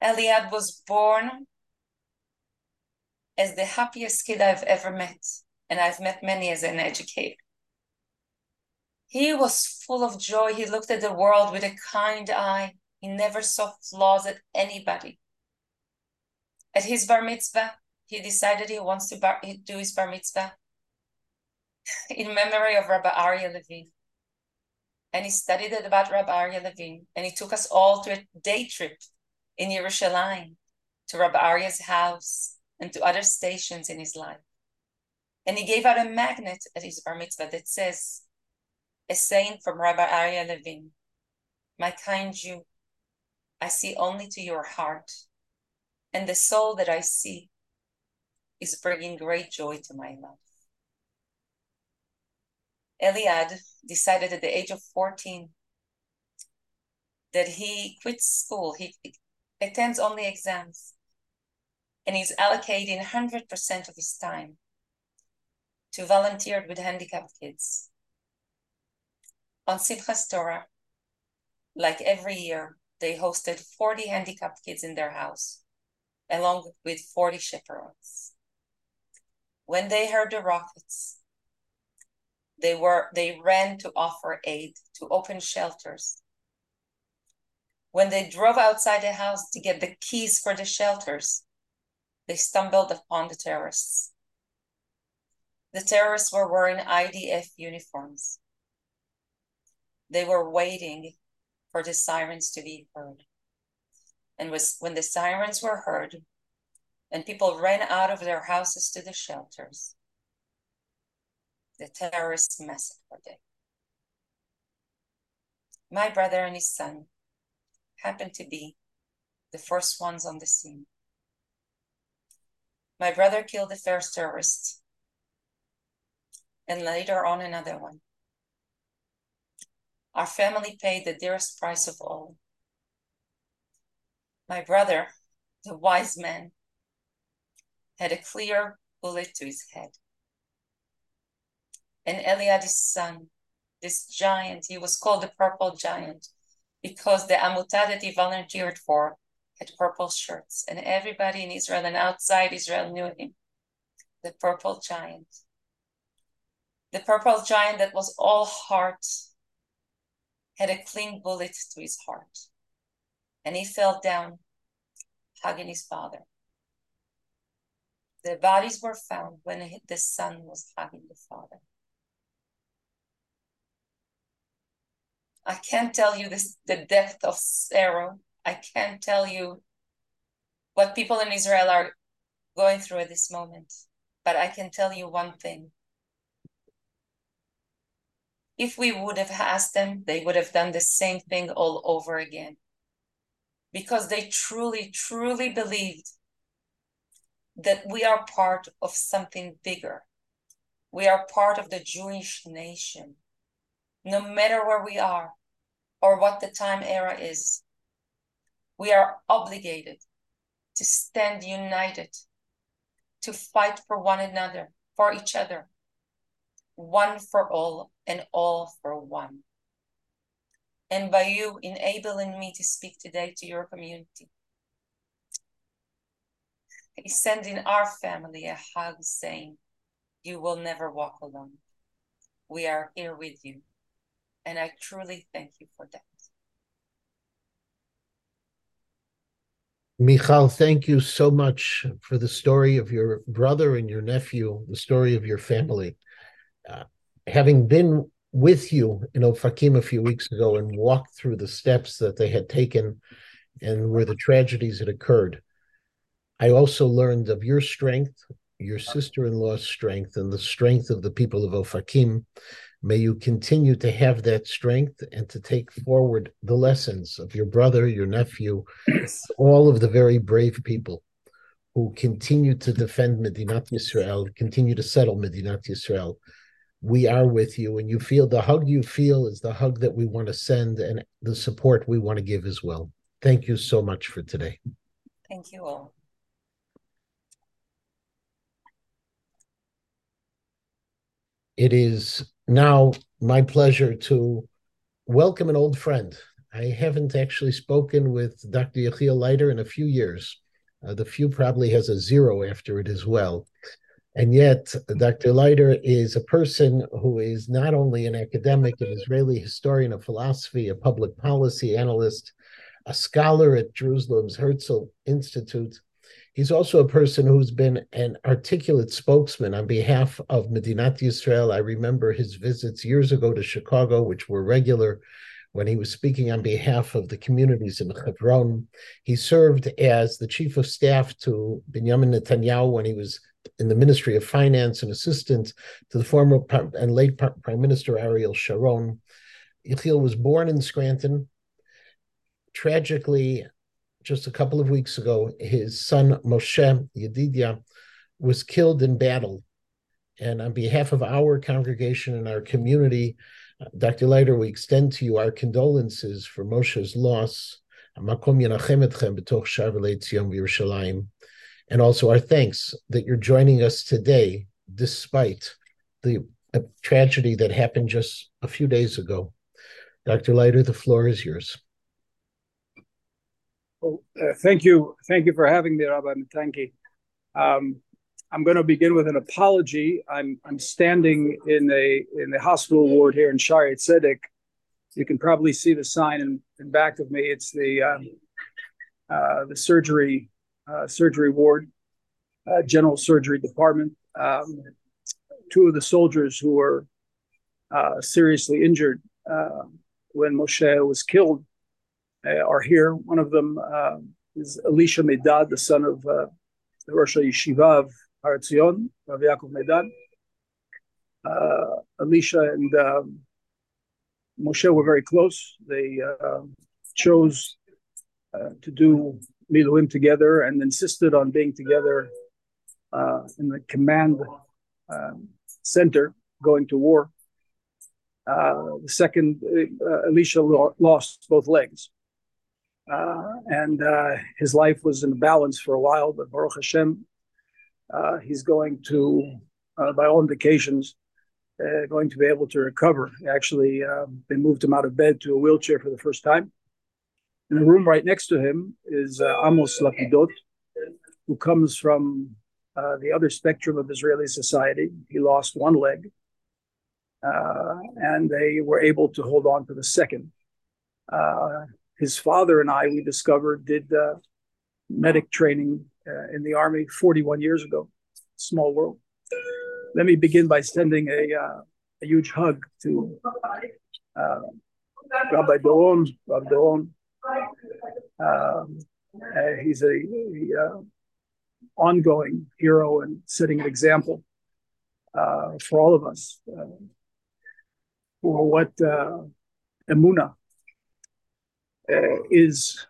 Speaker 4: Eliad was born as the happiest kid I've ever met, and I've met many as an educator. He was full of joy. He looked at the world with a kind eye. He never saw flaws at anybody. At his bar mitzvah, he decided he wants to bar, do his bar mitzvah (laughs) in memory of Rabbi Aryeh Levine. And he studied about Rabbi Aryeh Levine. And he took us all to a day trip in Yerushalayim to Rabbi Aryeh's house and to other stations in his life. And he gave out a magnet at his bar mitzvah that says, a saying from Rabbi Aryeh Levine, my kind Jew, I see only to your heart, and the soul that I see is bringing great joy to my life. Eliad decided at the age of 14 that he quits school. He attends only exams. And he's allocating 100% of his time to volunteer with handicapped kids. On Simchas Torah, like every year, they hosted 40 handicapped kids in their house, along with 40 chaperones. When they heard the rockets, they were they ran to offer aid, to open shelters. When they drove outside the house to get the keys for the shelters, they stumbled upon the terrorists. The terrorists were wearing IDF uniforms. They were waiting for the sirens to be heard. And was, when the sirens were heard and people ran out of their houses to the shelters, the terrorists massacred day. My brother and his son happened to be the first ones on the scene. My brother killed the first terrorist, and later on another one. Our family paid the dearest price of all. My brother, the wise man, had a clear bullet to his head and Eliad's son, this giant, he was called the purple giant because the Amuta that he volunteered for had purple shirts, and everybody in Israel and outside Israel knew him. The purple giant. The purple giant that was all heart had a clean bullet to his heart, and he fell down, hugging his father. The bodies were found when the son was hugging the father. I can't tell you this, the depth of sorrow. I can't tell you what people in Israel are going through at this moment. But I can tell you one thing. If we would have asked them, they would have done the same thing all over again. Because they truly, truly believed that we are part of something bigger. We are part of the Jewish nation. No matter where we are, or what the time era is. We are obligated to stand united to fight for one another, for each other, one for all and all for one. And by you enabling me to speak today to your community, I send in our family a hug saying, You will never walk alone. We are here with you. And I truly thank you for that.
Speaker 1: Michal, thank you so much for the story of your brother and your nephew, the story of your family. Uh, having been with you in Ofakim a few weeks ago and walked through the steps that they had taken and where the tragedies had occurred, I also learned of your strength, your sister in law's strength, and the strength of the people of Ofakim May you continue to have that strength and to take forward the lessons of your brother, your nephew, all of the very brave people who continue to defend Medinat Yisrael, continue to settle Medinat Yisrael. We are with you, and you feel the hug you feel is the hug that we want to send and the support we want to give as well. Thank you so much for today.
Speaker 4: Thank you all.
Speaker 1: It is now my pleasure to welcome an old friend. I haven't actually spoken with Dr. Yechiel Leiter in a few years. Uh, the few probably has a zero after it as well. And yet, Dr. Leiter is a person who is not only an academic, an Israeli historian of philosophy, a public policy analyst, a scholar at Jerusalem's Herzl Institute, He's also a person who's been an articulate spokesman on behalf of Medinat Yisrael. I remember his visits years ago to Chicago, which were regular when he was speaking on behalf of the communities in Hebron. He served as the chief of staff to Benjamin Netanyahu when he was in the Ministry of Finance and assistant to the former and late Prime Minister Ariel Sharon. Yechiel was born in Scranton. Tragically, just a couple of weeks ago, his son Moshe Yedidia was killed in battle. And on behalf of our congregation and our community, uh, Dr. Leiter, we extend to you our condolences for Moshe's loss. And also our thanks that you're joining us today, despite the tragedy that happened just a few days ago. Dr. Leiter, the floor is yours.
Speaker 5: Well, uh, thank you. Thank you for having me, Rabbi Matanky. Um, I'm going to begin with an apology. I'm I'm standing in a in the hospital ward here in Shaare Zedek. You can probably see the sign in, in back of me. It's the um, uh, the surgery surgery ward, uh, general surgery department. Um, two of the soldiers who were uh, seriously injured uh, when Moshe was killed uh, are here. One of them uh, is Elisha Medan, the son of uh, the Rosh Yeshiva of Har Etzion, Rav Yaakov Medan. Elisha and um, Moshe were very close. They chose to do Miluim together and insisted on being together uh, in the command uh, center going to war. Uh, the second, Elisha lo- lost both legs. Uh, and uh, his life was in balance for a while, but Baruch Hashem, uh, he's going to, uh, by all indications, uh, going to be able to recover. Actually, they moved him out of bed to a wheelchair for the first time. In the room right next to him is uh, Amos Lapidot, who comes from the other spectrum of Israeli society. He lost one leg, and they were able to hold on to the second. Uh, his father and I, we discovered, did uh, medic training uh, in the Army 41 years ago. Small world. Let me begin by sending a, uh, a huge hug to uh, Rabbi Doron, Rabbi Doron. Um, uh, he's a, a uh, ongoing hero and setting an example for all of us for what uh, Emuna uh, is.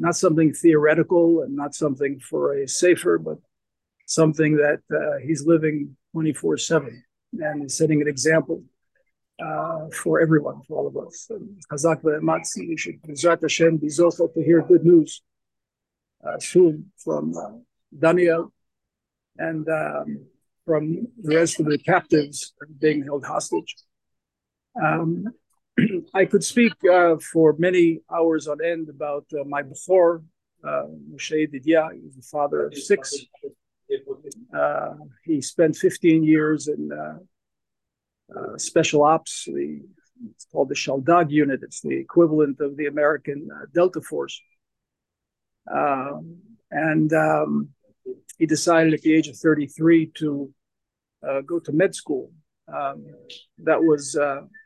Speaker 5: Not something theoretical and not something for a safer, but something that uh, he's living 24 7 and is setting an example uh, for everyone, for all of us. Chazak ve'ematzi, Bezrat Hashem, be to hear good news uh, soon from uh, Daniel and um, from the rest of the captives being held hostage. Um, (clears throat) I could speak uh, for many hours on end about uh, my before, uh, Moshe Yedidia. He was the father of six. Uh, he spent 15 years in uh, uh, special ops. The, it's called the Shaldag unit. It's the equivalent of the American uh, Delta Force. Um, and um, he decided at the age of 33 to go to med school. Um, that was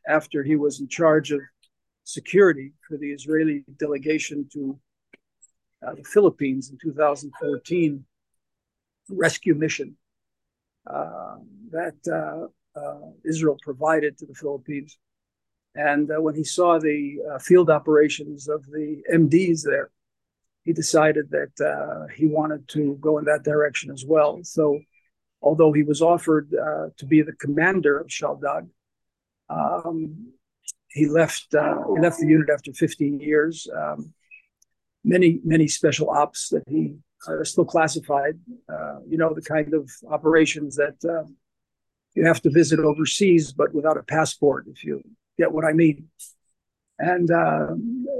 Speaker 5: after he was in charge of security for the Israeli delegation to uh, the Philippines in 2014 rescue mission uh, that uh, uh, Israel provided to the Philippines. And uh, when he saw the uh, field operations of the MDs there, he decided that he wanted to go in that direction as well. So, although he was offered to be the commander of Shaldag, um, he left uh, he left the unit after 15 years. Um, many many special ops that he are still classified. Uh, you know the kind of operations that uh, you have to visit overseas, but without a passport. If you get what I mean. And uh,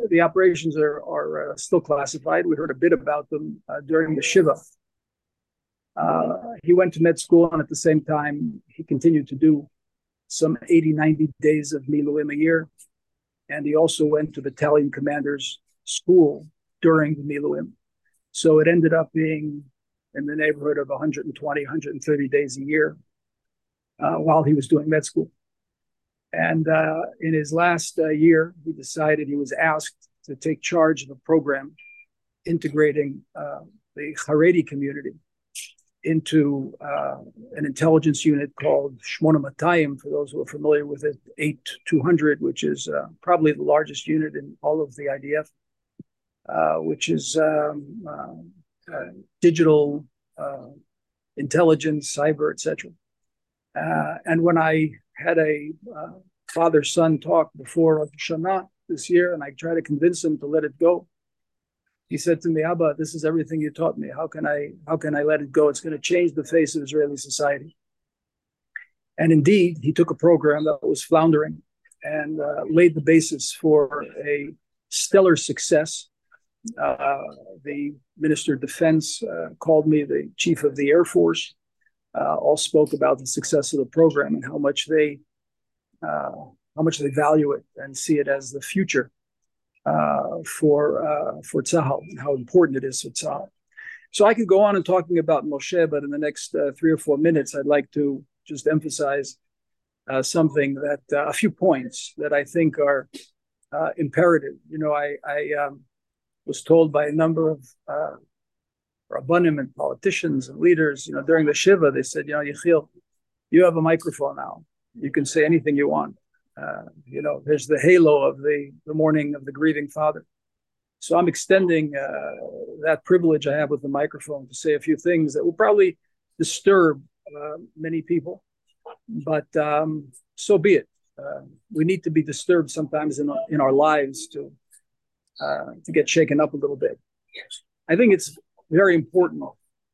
Speaker 5: the operations are are uh, still classified. We heard a bit about them uh, during the shiva. he went to med school, and at the same time, he continued to do some 80, 90 days of Miluim a year. And he also went to battalion commander's school during the Miluim. So it ended up being in the neighborhood of 120, 130 days a year uh, while he was doing med school. And uh, in his last uh, year, he decided he was asked to take charge of a program integrating uh, the Haredi community into uh, an intelligence unit called Shmona Matayim, for those who are familiar with it, 8200, which is probably the largest unit in all of the IDF, which is um, digital intelligence, cyber, etc. and when I had a father-son talk before Shana this year, and I tried to convince him to let it go, he said to me, Abba, this is everything you taught me. How can I how can I let it go? It's going to change the face of Israeli society. And indeed, he took a program that was floundering and uh, laid the basis for a stellar success. Uh, the Minister of Defense uh, called me the Chief of the Air Force. Uh, all spoke about the success of the program and how much they uh, how much they value it and see it as the future uh, for uh, for Tzahal and how important it is for Tzahal. So I could go on and talking about Moshe, but in the next uh, three or four minutes, I'd like to just emphasize uh, something that a few points that I think are imperative. You know, I, I um, was told by a number of rabbanim and politicians and leaders, you know, during the shiva, they said, you know, Yechiel, you have a microphone now. You can say anything you want. Uh, you know, there's the halo of the, the mourning of the grieving father. So I'm extending uh, that privilege I have with the microphone to say a few things that will probably disturb uh, many people, but um, so be it. Uh, we need to be disturbed sometimes in, in our lives to uh, to get shaken up a little bit. I think it's very important,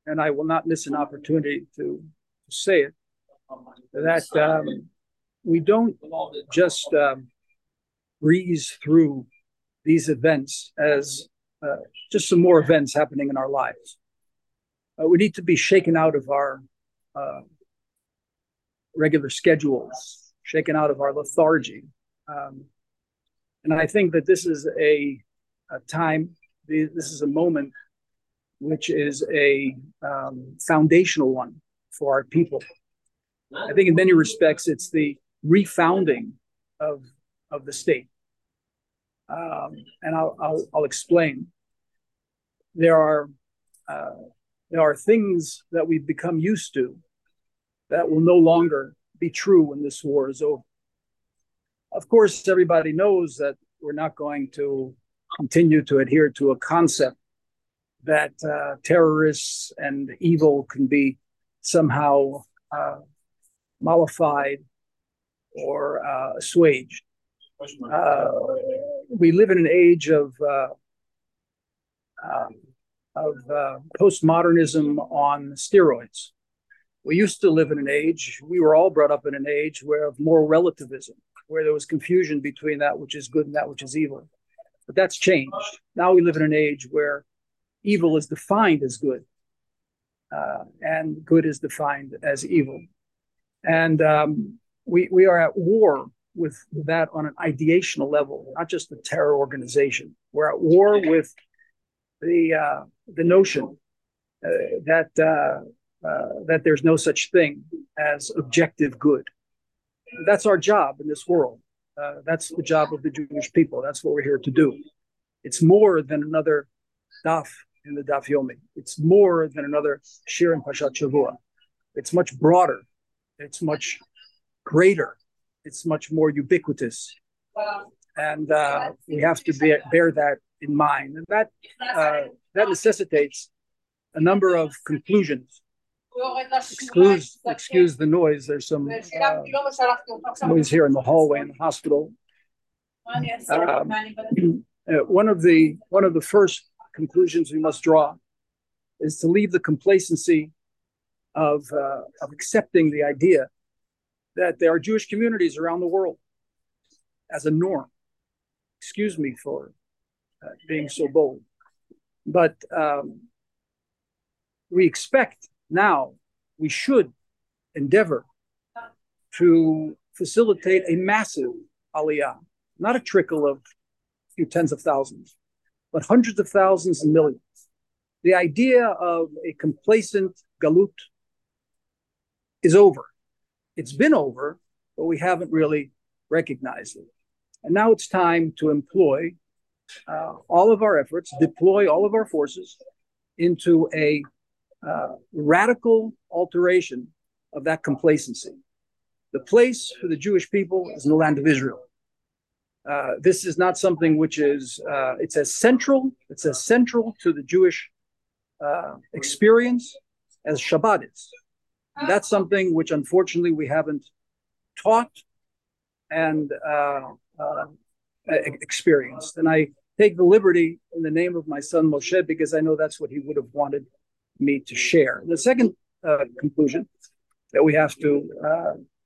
Speaker 5: and I will not miss an opportunity to, to say it, that um, we don't just um, breeze through these events as uh, just some more events happening in our lives. Uh, we need to be shaken out of our uh, regular schedules, shaken out of our lethargy. Um, and I think that this is a, a, time, this is a moment which is a um, foundational one for our people. I think in many respects, it's the refounding of of the state. Um, and I'll, I'll, I'll explain. There are uh, there are things that we've become used to that will no longer be true when this war is over. Of course, everybody knows that we're not going to continue to adhere to a concept that uh, terrorists and evil can be somehow uh, mollified or uh, assuaged. Uh, we live in an age of uh, um, of uh, postmodernism on steroids. We used to live in an age, we were all brought up in an age where of moral relativism, where there was confusion between that which is good and that which is evil. But that's changed. Now we live in an age where evil is defined as good, uh, and good is defined as evil. And um, we, we are at war with that on an ideational level, not just the terror organization. We're at war with the uh, the notion uh, that uh, uh, that there's no such thing as objective good. That's our job in this world. Uh, that's the job of the Jewish people. That's what we're here to do. It's more than another daf in the daf yomi. It's more than another shir in Parshat Shavua. It's much broader. It's much greater. It's much more ubiquitous. And uh, we have to be, bear that in mind. And that, uh, that necessitates a number of conclusions. Excuse, excuse the noise. There's some uh, noise here in the hallway in the hospital. Um, (clears throat) uh, one of the one of the first conclusions we must draw is to leave the complacency of uh, of accepting the idea that there are Jewish communities around the world as a norm. Excuse me for uh, being so bold, but um, we expect now, we should endeavor to facilitate a massive aliyah, not a trickle of a few tens of thousands, but hundreds of thousands and millions. The idea of a complacent galut is over. It's been over, but we haven't really recognized it. And now it's time to employ uh, all of our efforts, deploy all of our forces into a uh, radical alteration of that complacency. The place for the Jewish people is in the land of Israel. Uh, this is not something which is uh, it's as central it's as central to the Jewish uh, experience as Shabbat is. That's something which unfortunately we haven't taught and uh, uh, experienced. And I take the liberty in the name of my son Moshe because I know that's what he would have wanted me to share. The second conclusion that we have to,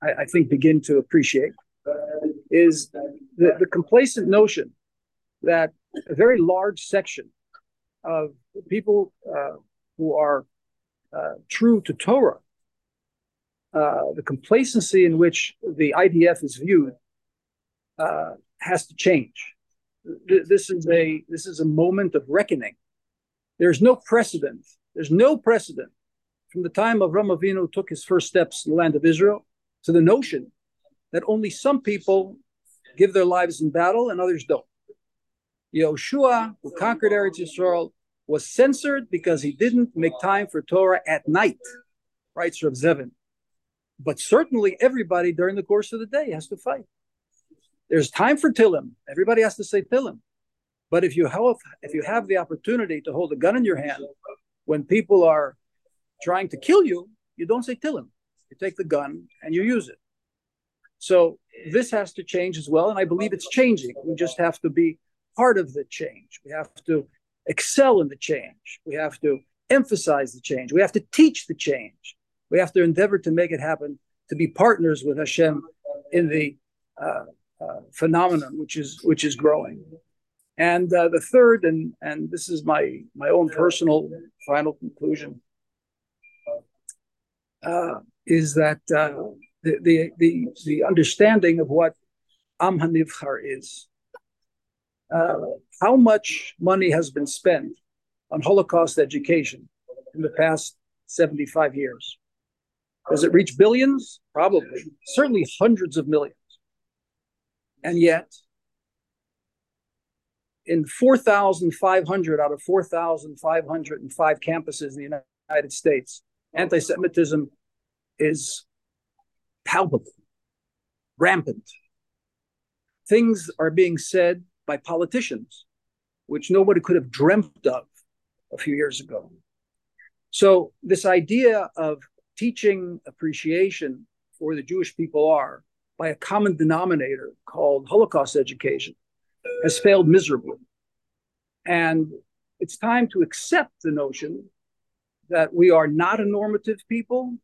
Speaker 5: I, I, think, begin to appreciate is the, the complacent notion that a very large section of people uh, who are uh, true to Torah, uh, the complacency in which the IDF is viewed uh, has to change. This is a this is a moment of reckoning. There's no precedent there's no precedent from the time of Avinu took his first steps in the land of Israel to the notion that only some people give their lives in battle and others don't. Yehoshua, who conquered Eretz Yisrael, was censored because he didn't make time for Torah at night, writes Rav Zevin. But certainly everybody during the course of the day has to fight. There's time for Tehillim. Everybody has to say Tehillim. But if you have if you have the opportunity to hold a gun in your hand when people are trying to kill you, you don't say Tehillim. You take the gun and you use it. So this has to change as well. And I believe it's changing. We just have to be part of the change. We have to excel in the change. We have to emphasize the change. We have to teach the change. We have to endeavor to make it happen, to be partners with Hashem in the uh, uh, phenomenon which is which is growing. And uh, the third, and and this is my my own personal final conclusion, uh, is that uh, the, the the the understanding of what Am Hanivchar is. Uh, how much money has been spent on Holocaust education in the past 75 years? Does it reach billions? Probably. Certainly hundreds of millions. And yet, in 4,500 out of 4,505 campuses in the United States, anti Semitism is palpable, rampant. Things are being said by politicians, which nobody could have dreamt of a few years ago. So, this idea of teaching appreciation for the Jewish people are by a common denominator called Holocaust education has failed miserably. And it's time to accept the notion that we are not a normative people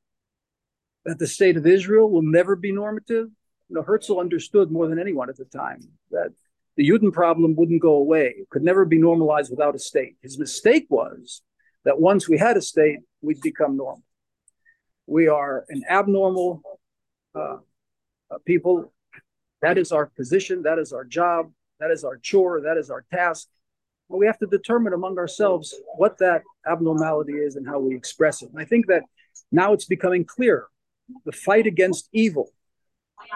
Speaker 5: that the state of Israel will never be normative. You know, Herzl understood more than anyone at the time that the Juden problem wouldn't go away. It could never be normalized without a state. His mistake was that once we had a state, we'd become normal. We are an abnormal uh, uh, people. That is our position. That is our job. That is our chore. That is our task. But we have to determine among ourselves what that abnormality is and how we express it. And I think that now it's becoming clear the fight against evil,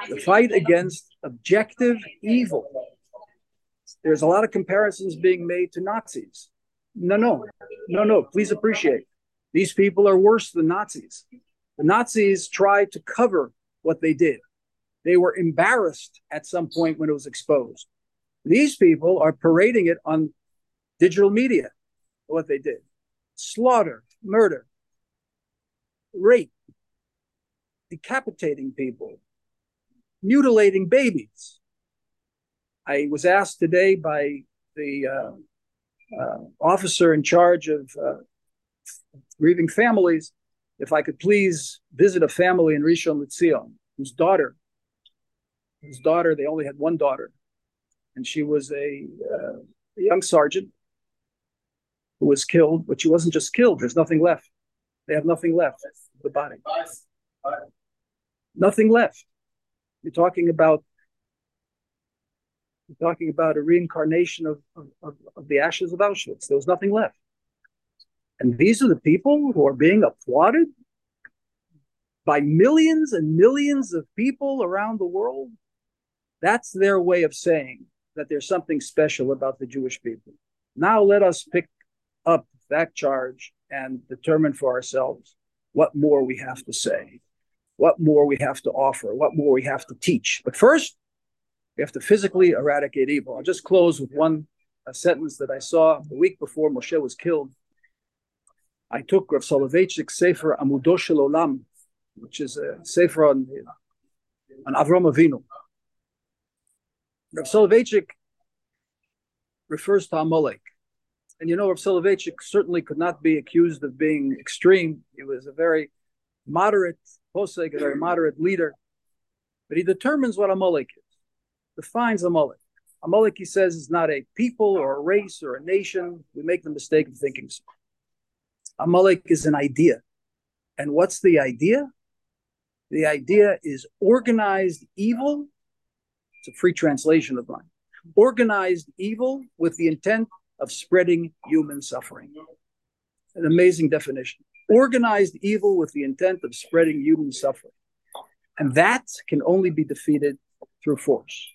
Speaker 5: the fight against objective evil. There's a lot of comparisons being made to Nazis. No, no, no, no. Please appreciate. These people are worse than Nazis. The Nazis tried to cover what they did. They were embarrassed at some point when it was exposed. These people are parading it on digital media, what they did slaughter, murder, rape, decapitating people, mutilating babies. I was asked today by the uh, uh, officer in charge of uh, grieving families if I could please visit a family in Rishon LeZion whose daughter, whose daughter, they only had one daughter, and she was a, uh, a young sergeant who was killed, but she wasn't just killed. There's nothing left. They have nothing left. The body. Nothing left. You're talking about you're talking about a reincarnation of, of, of the ashes of Auschwitz. There was nothing left. And these are the people who are being applauded by millions and millions of people around the world. That's their way of saying that there's something special about the Jewish people. Now let us pick up that charge and determine for ourselves what more we have to say, what more we have to offer, what more we have to teach. But first, we have to physically eradicate evil. I'll just close with one sentence that I saw the week before Moshe was killed. I took Rav Soloveitchik's Sefer Amudo Shel Olam, which is a Sefer on, on Avram Avinu. Rav Soloveitchik refers to Amalek. And you know, Rav Soloveitchik certainly could not be accused of being extreme. He was a very moderate posek, a very moderate leader. But he determines what Amalek is, defines Amalek. A Amalek, he says, is not a people or a race or a nation. We make the mistake of thinking so. Amalek is an idea. And what's the idea? The idea is organized evil. It's a free translation of mine. Organized evil with the intent of spreading human suffering. An amazing definition. Organized evil with the intent of spreading human suffering. And that can only be defeated through force.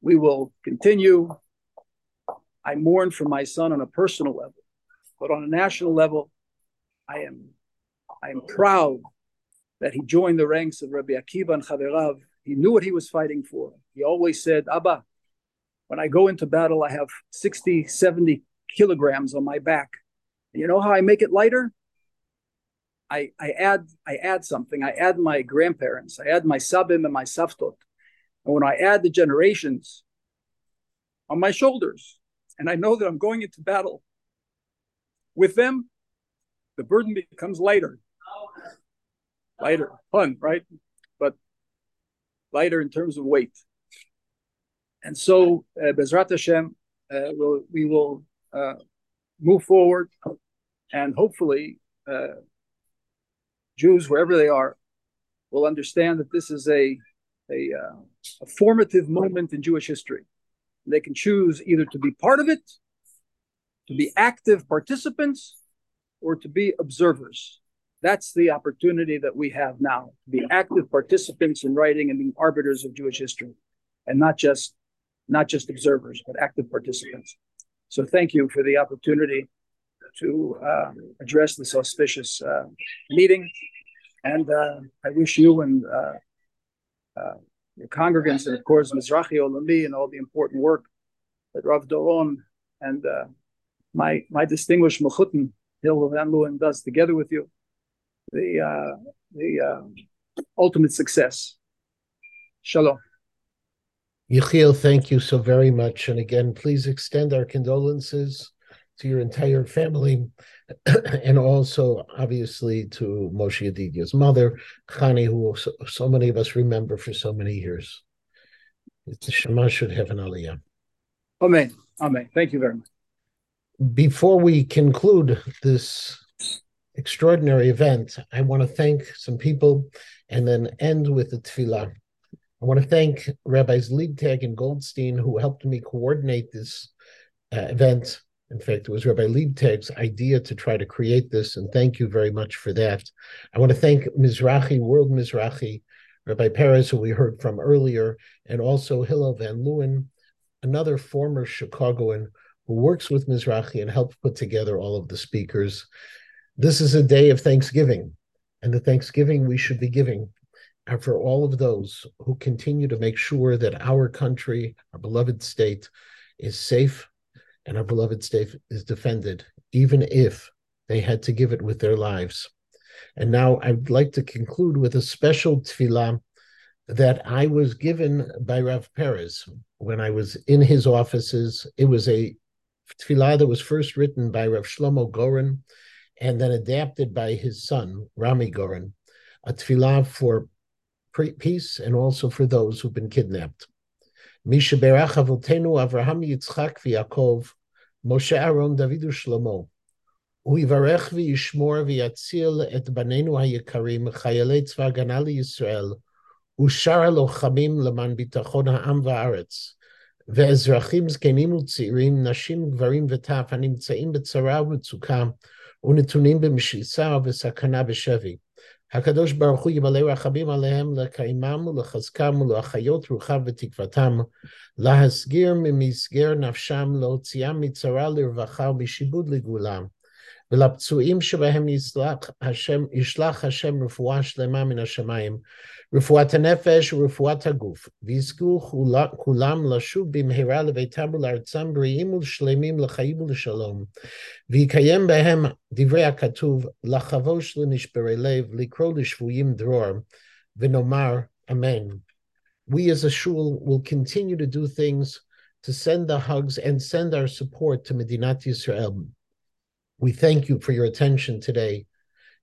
Speaker 5: We will continue. I mourn for my son on a personal level, but on a national level, I am I am proud that he joined the ranks of Rabbi Akiva and Chaverav. He knew what he was fighting for. He always said, Abba, when I go into battle, I have 60, 70 kilograms on my back. You know how I make it lighter? I, I add I add something. I add my grandparents. I add my sabim and my savtot. And when I add the generations on my shoulders, and I know that I'm going into battle with them, the burden becomes lighter. Lighter, fun, right? But lighter in terms of weight. And so, uh, Bezrat Hashem, uh, we'll, we will uh, move forward and hopefully uh, Jews, wherever they are, will understand that this is a, a, uh, a formative moment in Jewish history. They can choose either to be part of it, to be active participants, or to be observers. That's the opportunity that we have now to be active participants in writing and being arbiters of Jewish history, and not just not just observers, but active participants. So thank you for the opportunity to uh, address this auspicious uh, meeting. And uh, I wish you and uh, uh, your congregants, and of course, Mizrachi Olami, and all the important work that Rav Doron and my my distinguished Mechutin Hillel Van Leeuwen does together with you, the the ultimate success. Shalom.
Speaker 1: Yechiel, thank you so very much. And again, please extend our condolences to your entire family (clears throat) and also obviously to Moshe Yedidia's mother, Chani, who so, so, many of us remember for so many years. The Shema should have an aliyah.
Speaker 5: Amen. Amen. Thank you very much.
Speaker 1: Before we conclude this extraordinary event, I want to thank some people and then end with the tefillah. I want to thank Rabbis Liebtag and Goldstein who helped me coordinate this uh, event. In fact, it was Rabbi Liebtag's idea to try to create this, and thank you very much for that. I want to thank Mizrachi, World Mizrachi, Rabbi Perez, who we heard from earlier, and also Hillel Van Leeuwen, another former Chicagoan who works with Mizrachi and helped put together all of the speakers. This is a day of Thanksgiving, and the Thanksgiving we should be giving are for all of those who continue to make sure that our country, our beloved state, is safe and our beloved state is defended, even if they had to give it with their lives. And now I'd like to conclude with a special tefillah that I was given by Rav Perez when I was in his offices. It was a tefillah that was first written by Rav Shlomo Goren and then adapted by his son, Rami Goren, a tefillah for peace and also for those who've been kidnapped. Misha Berach Avotenu Avraham Yitzchak v'Yakov Moshe Aaron David u'Shlomo הוא יברך וישמור ויציל את בנינו היקרים, חיילי צבא הגנה לישראל, ושאר הלוחמים למען ביטחון העם והארץ, ואזרחים זקנים וצעירים, נשים, גברים וטף, הנמצאים בצרה ומצוקה, ונתונים במשיסה ובסכנה בשבי. הקדוש ברוך הוא ימלא רחמים עליהם לקיימם ולחזקם ולהחיות רוחם ותקוותם, להסגיר ממסגר נפשם, להוציאם מצרה לרווחה ומשיבוד לגאולה. ולפצועים שבהם ישלח השם, ישלח השם רפואה שלמה מן השמיים, רפואת הנפש ורפואת הגוף, ויזכו כולם לשוב במהרה לביתם ולארצם בריאים ושלמים לחיים ולשלום, ויקיים בהם דברי הכתוב, לחבוש לנשברי לב, לקרוא לשבויים דרור, ונאמר אמן. We as a shul will continue to do things to send the hugs and send our support to Medinat Yisrael. We thank you for your attention today,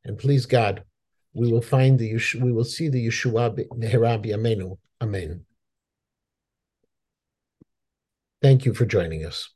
Speaker 1: and please God, we will find the we will see the Yeshua meheira b'yameinu. Amen. Thank you for joining us.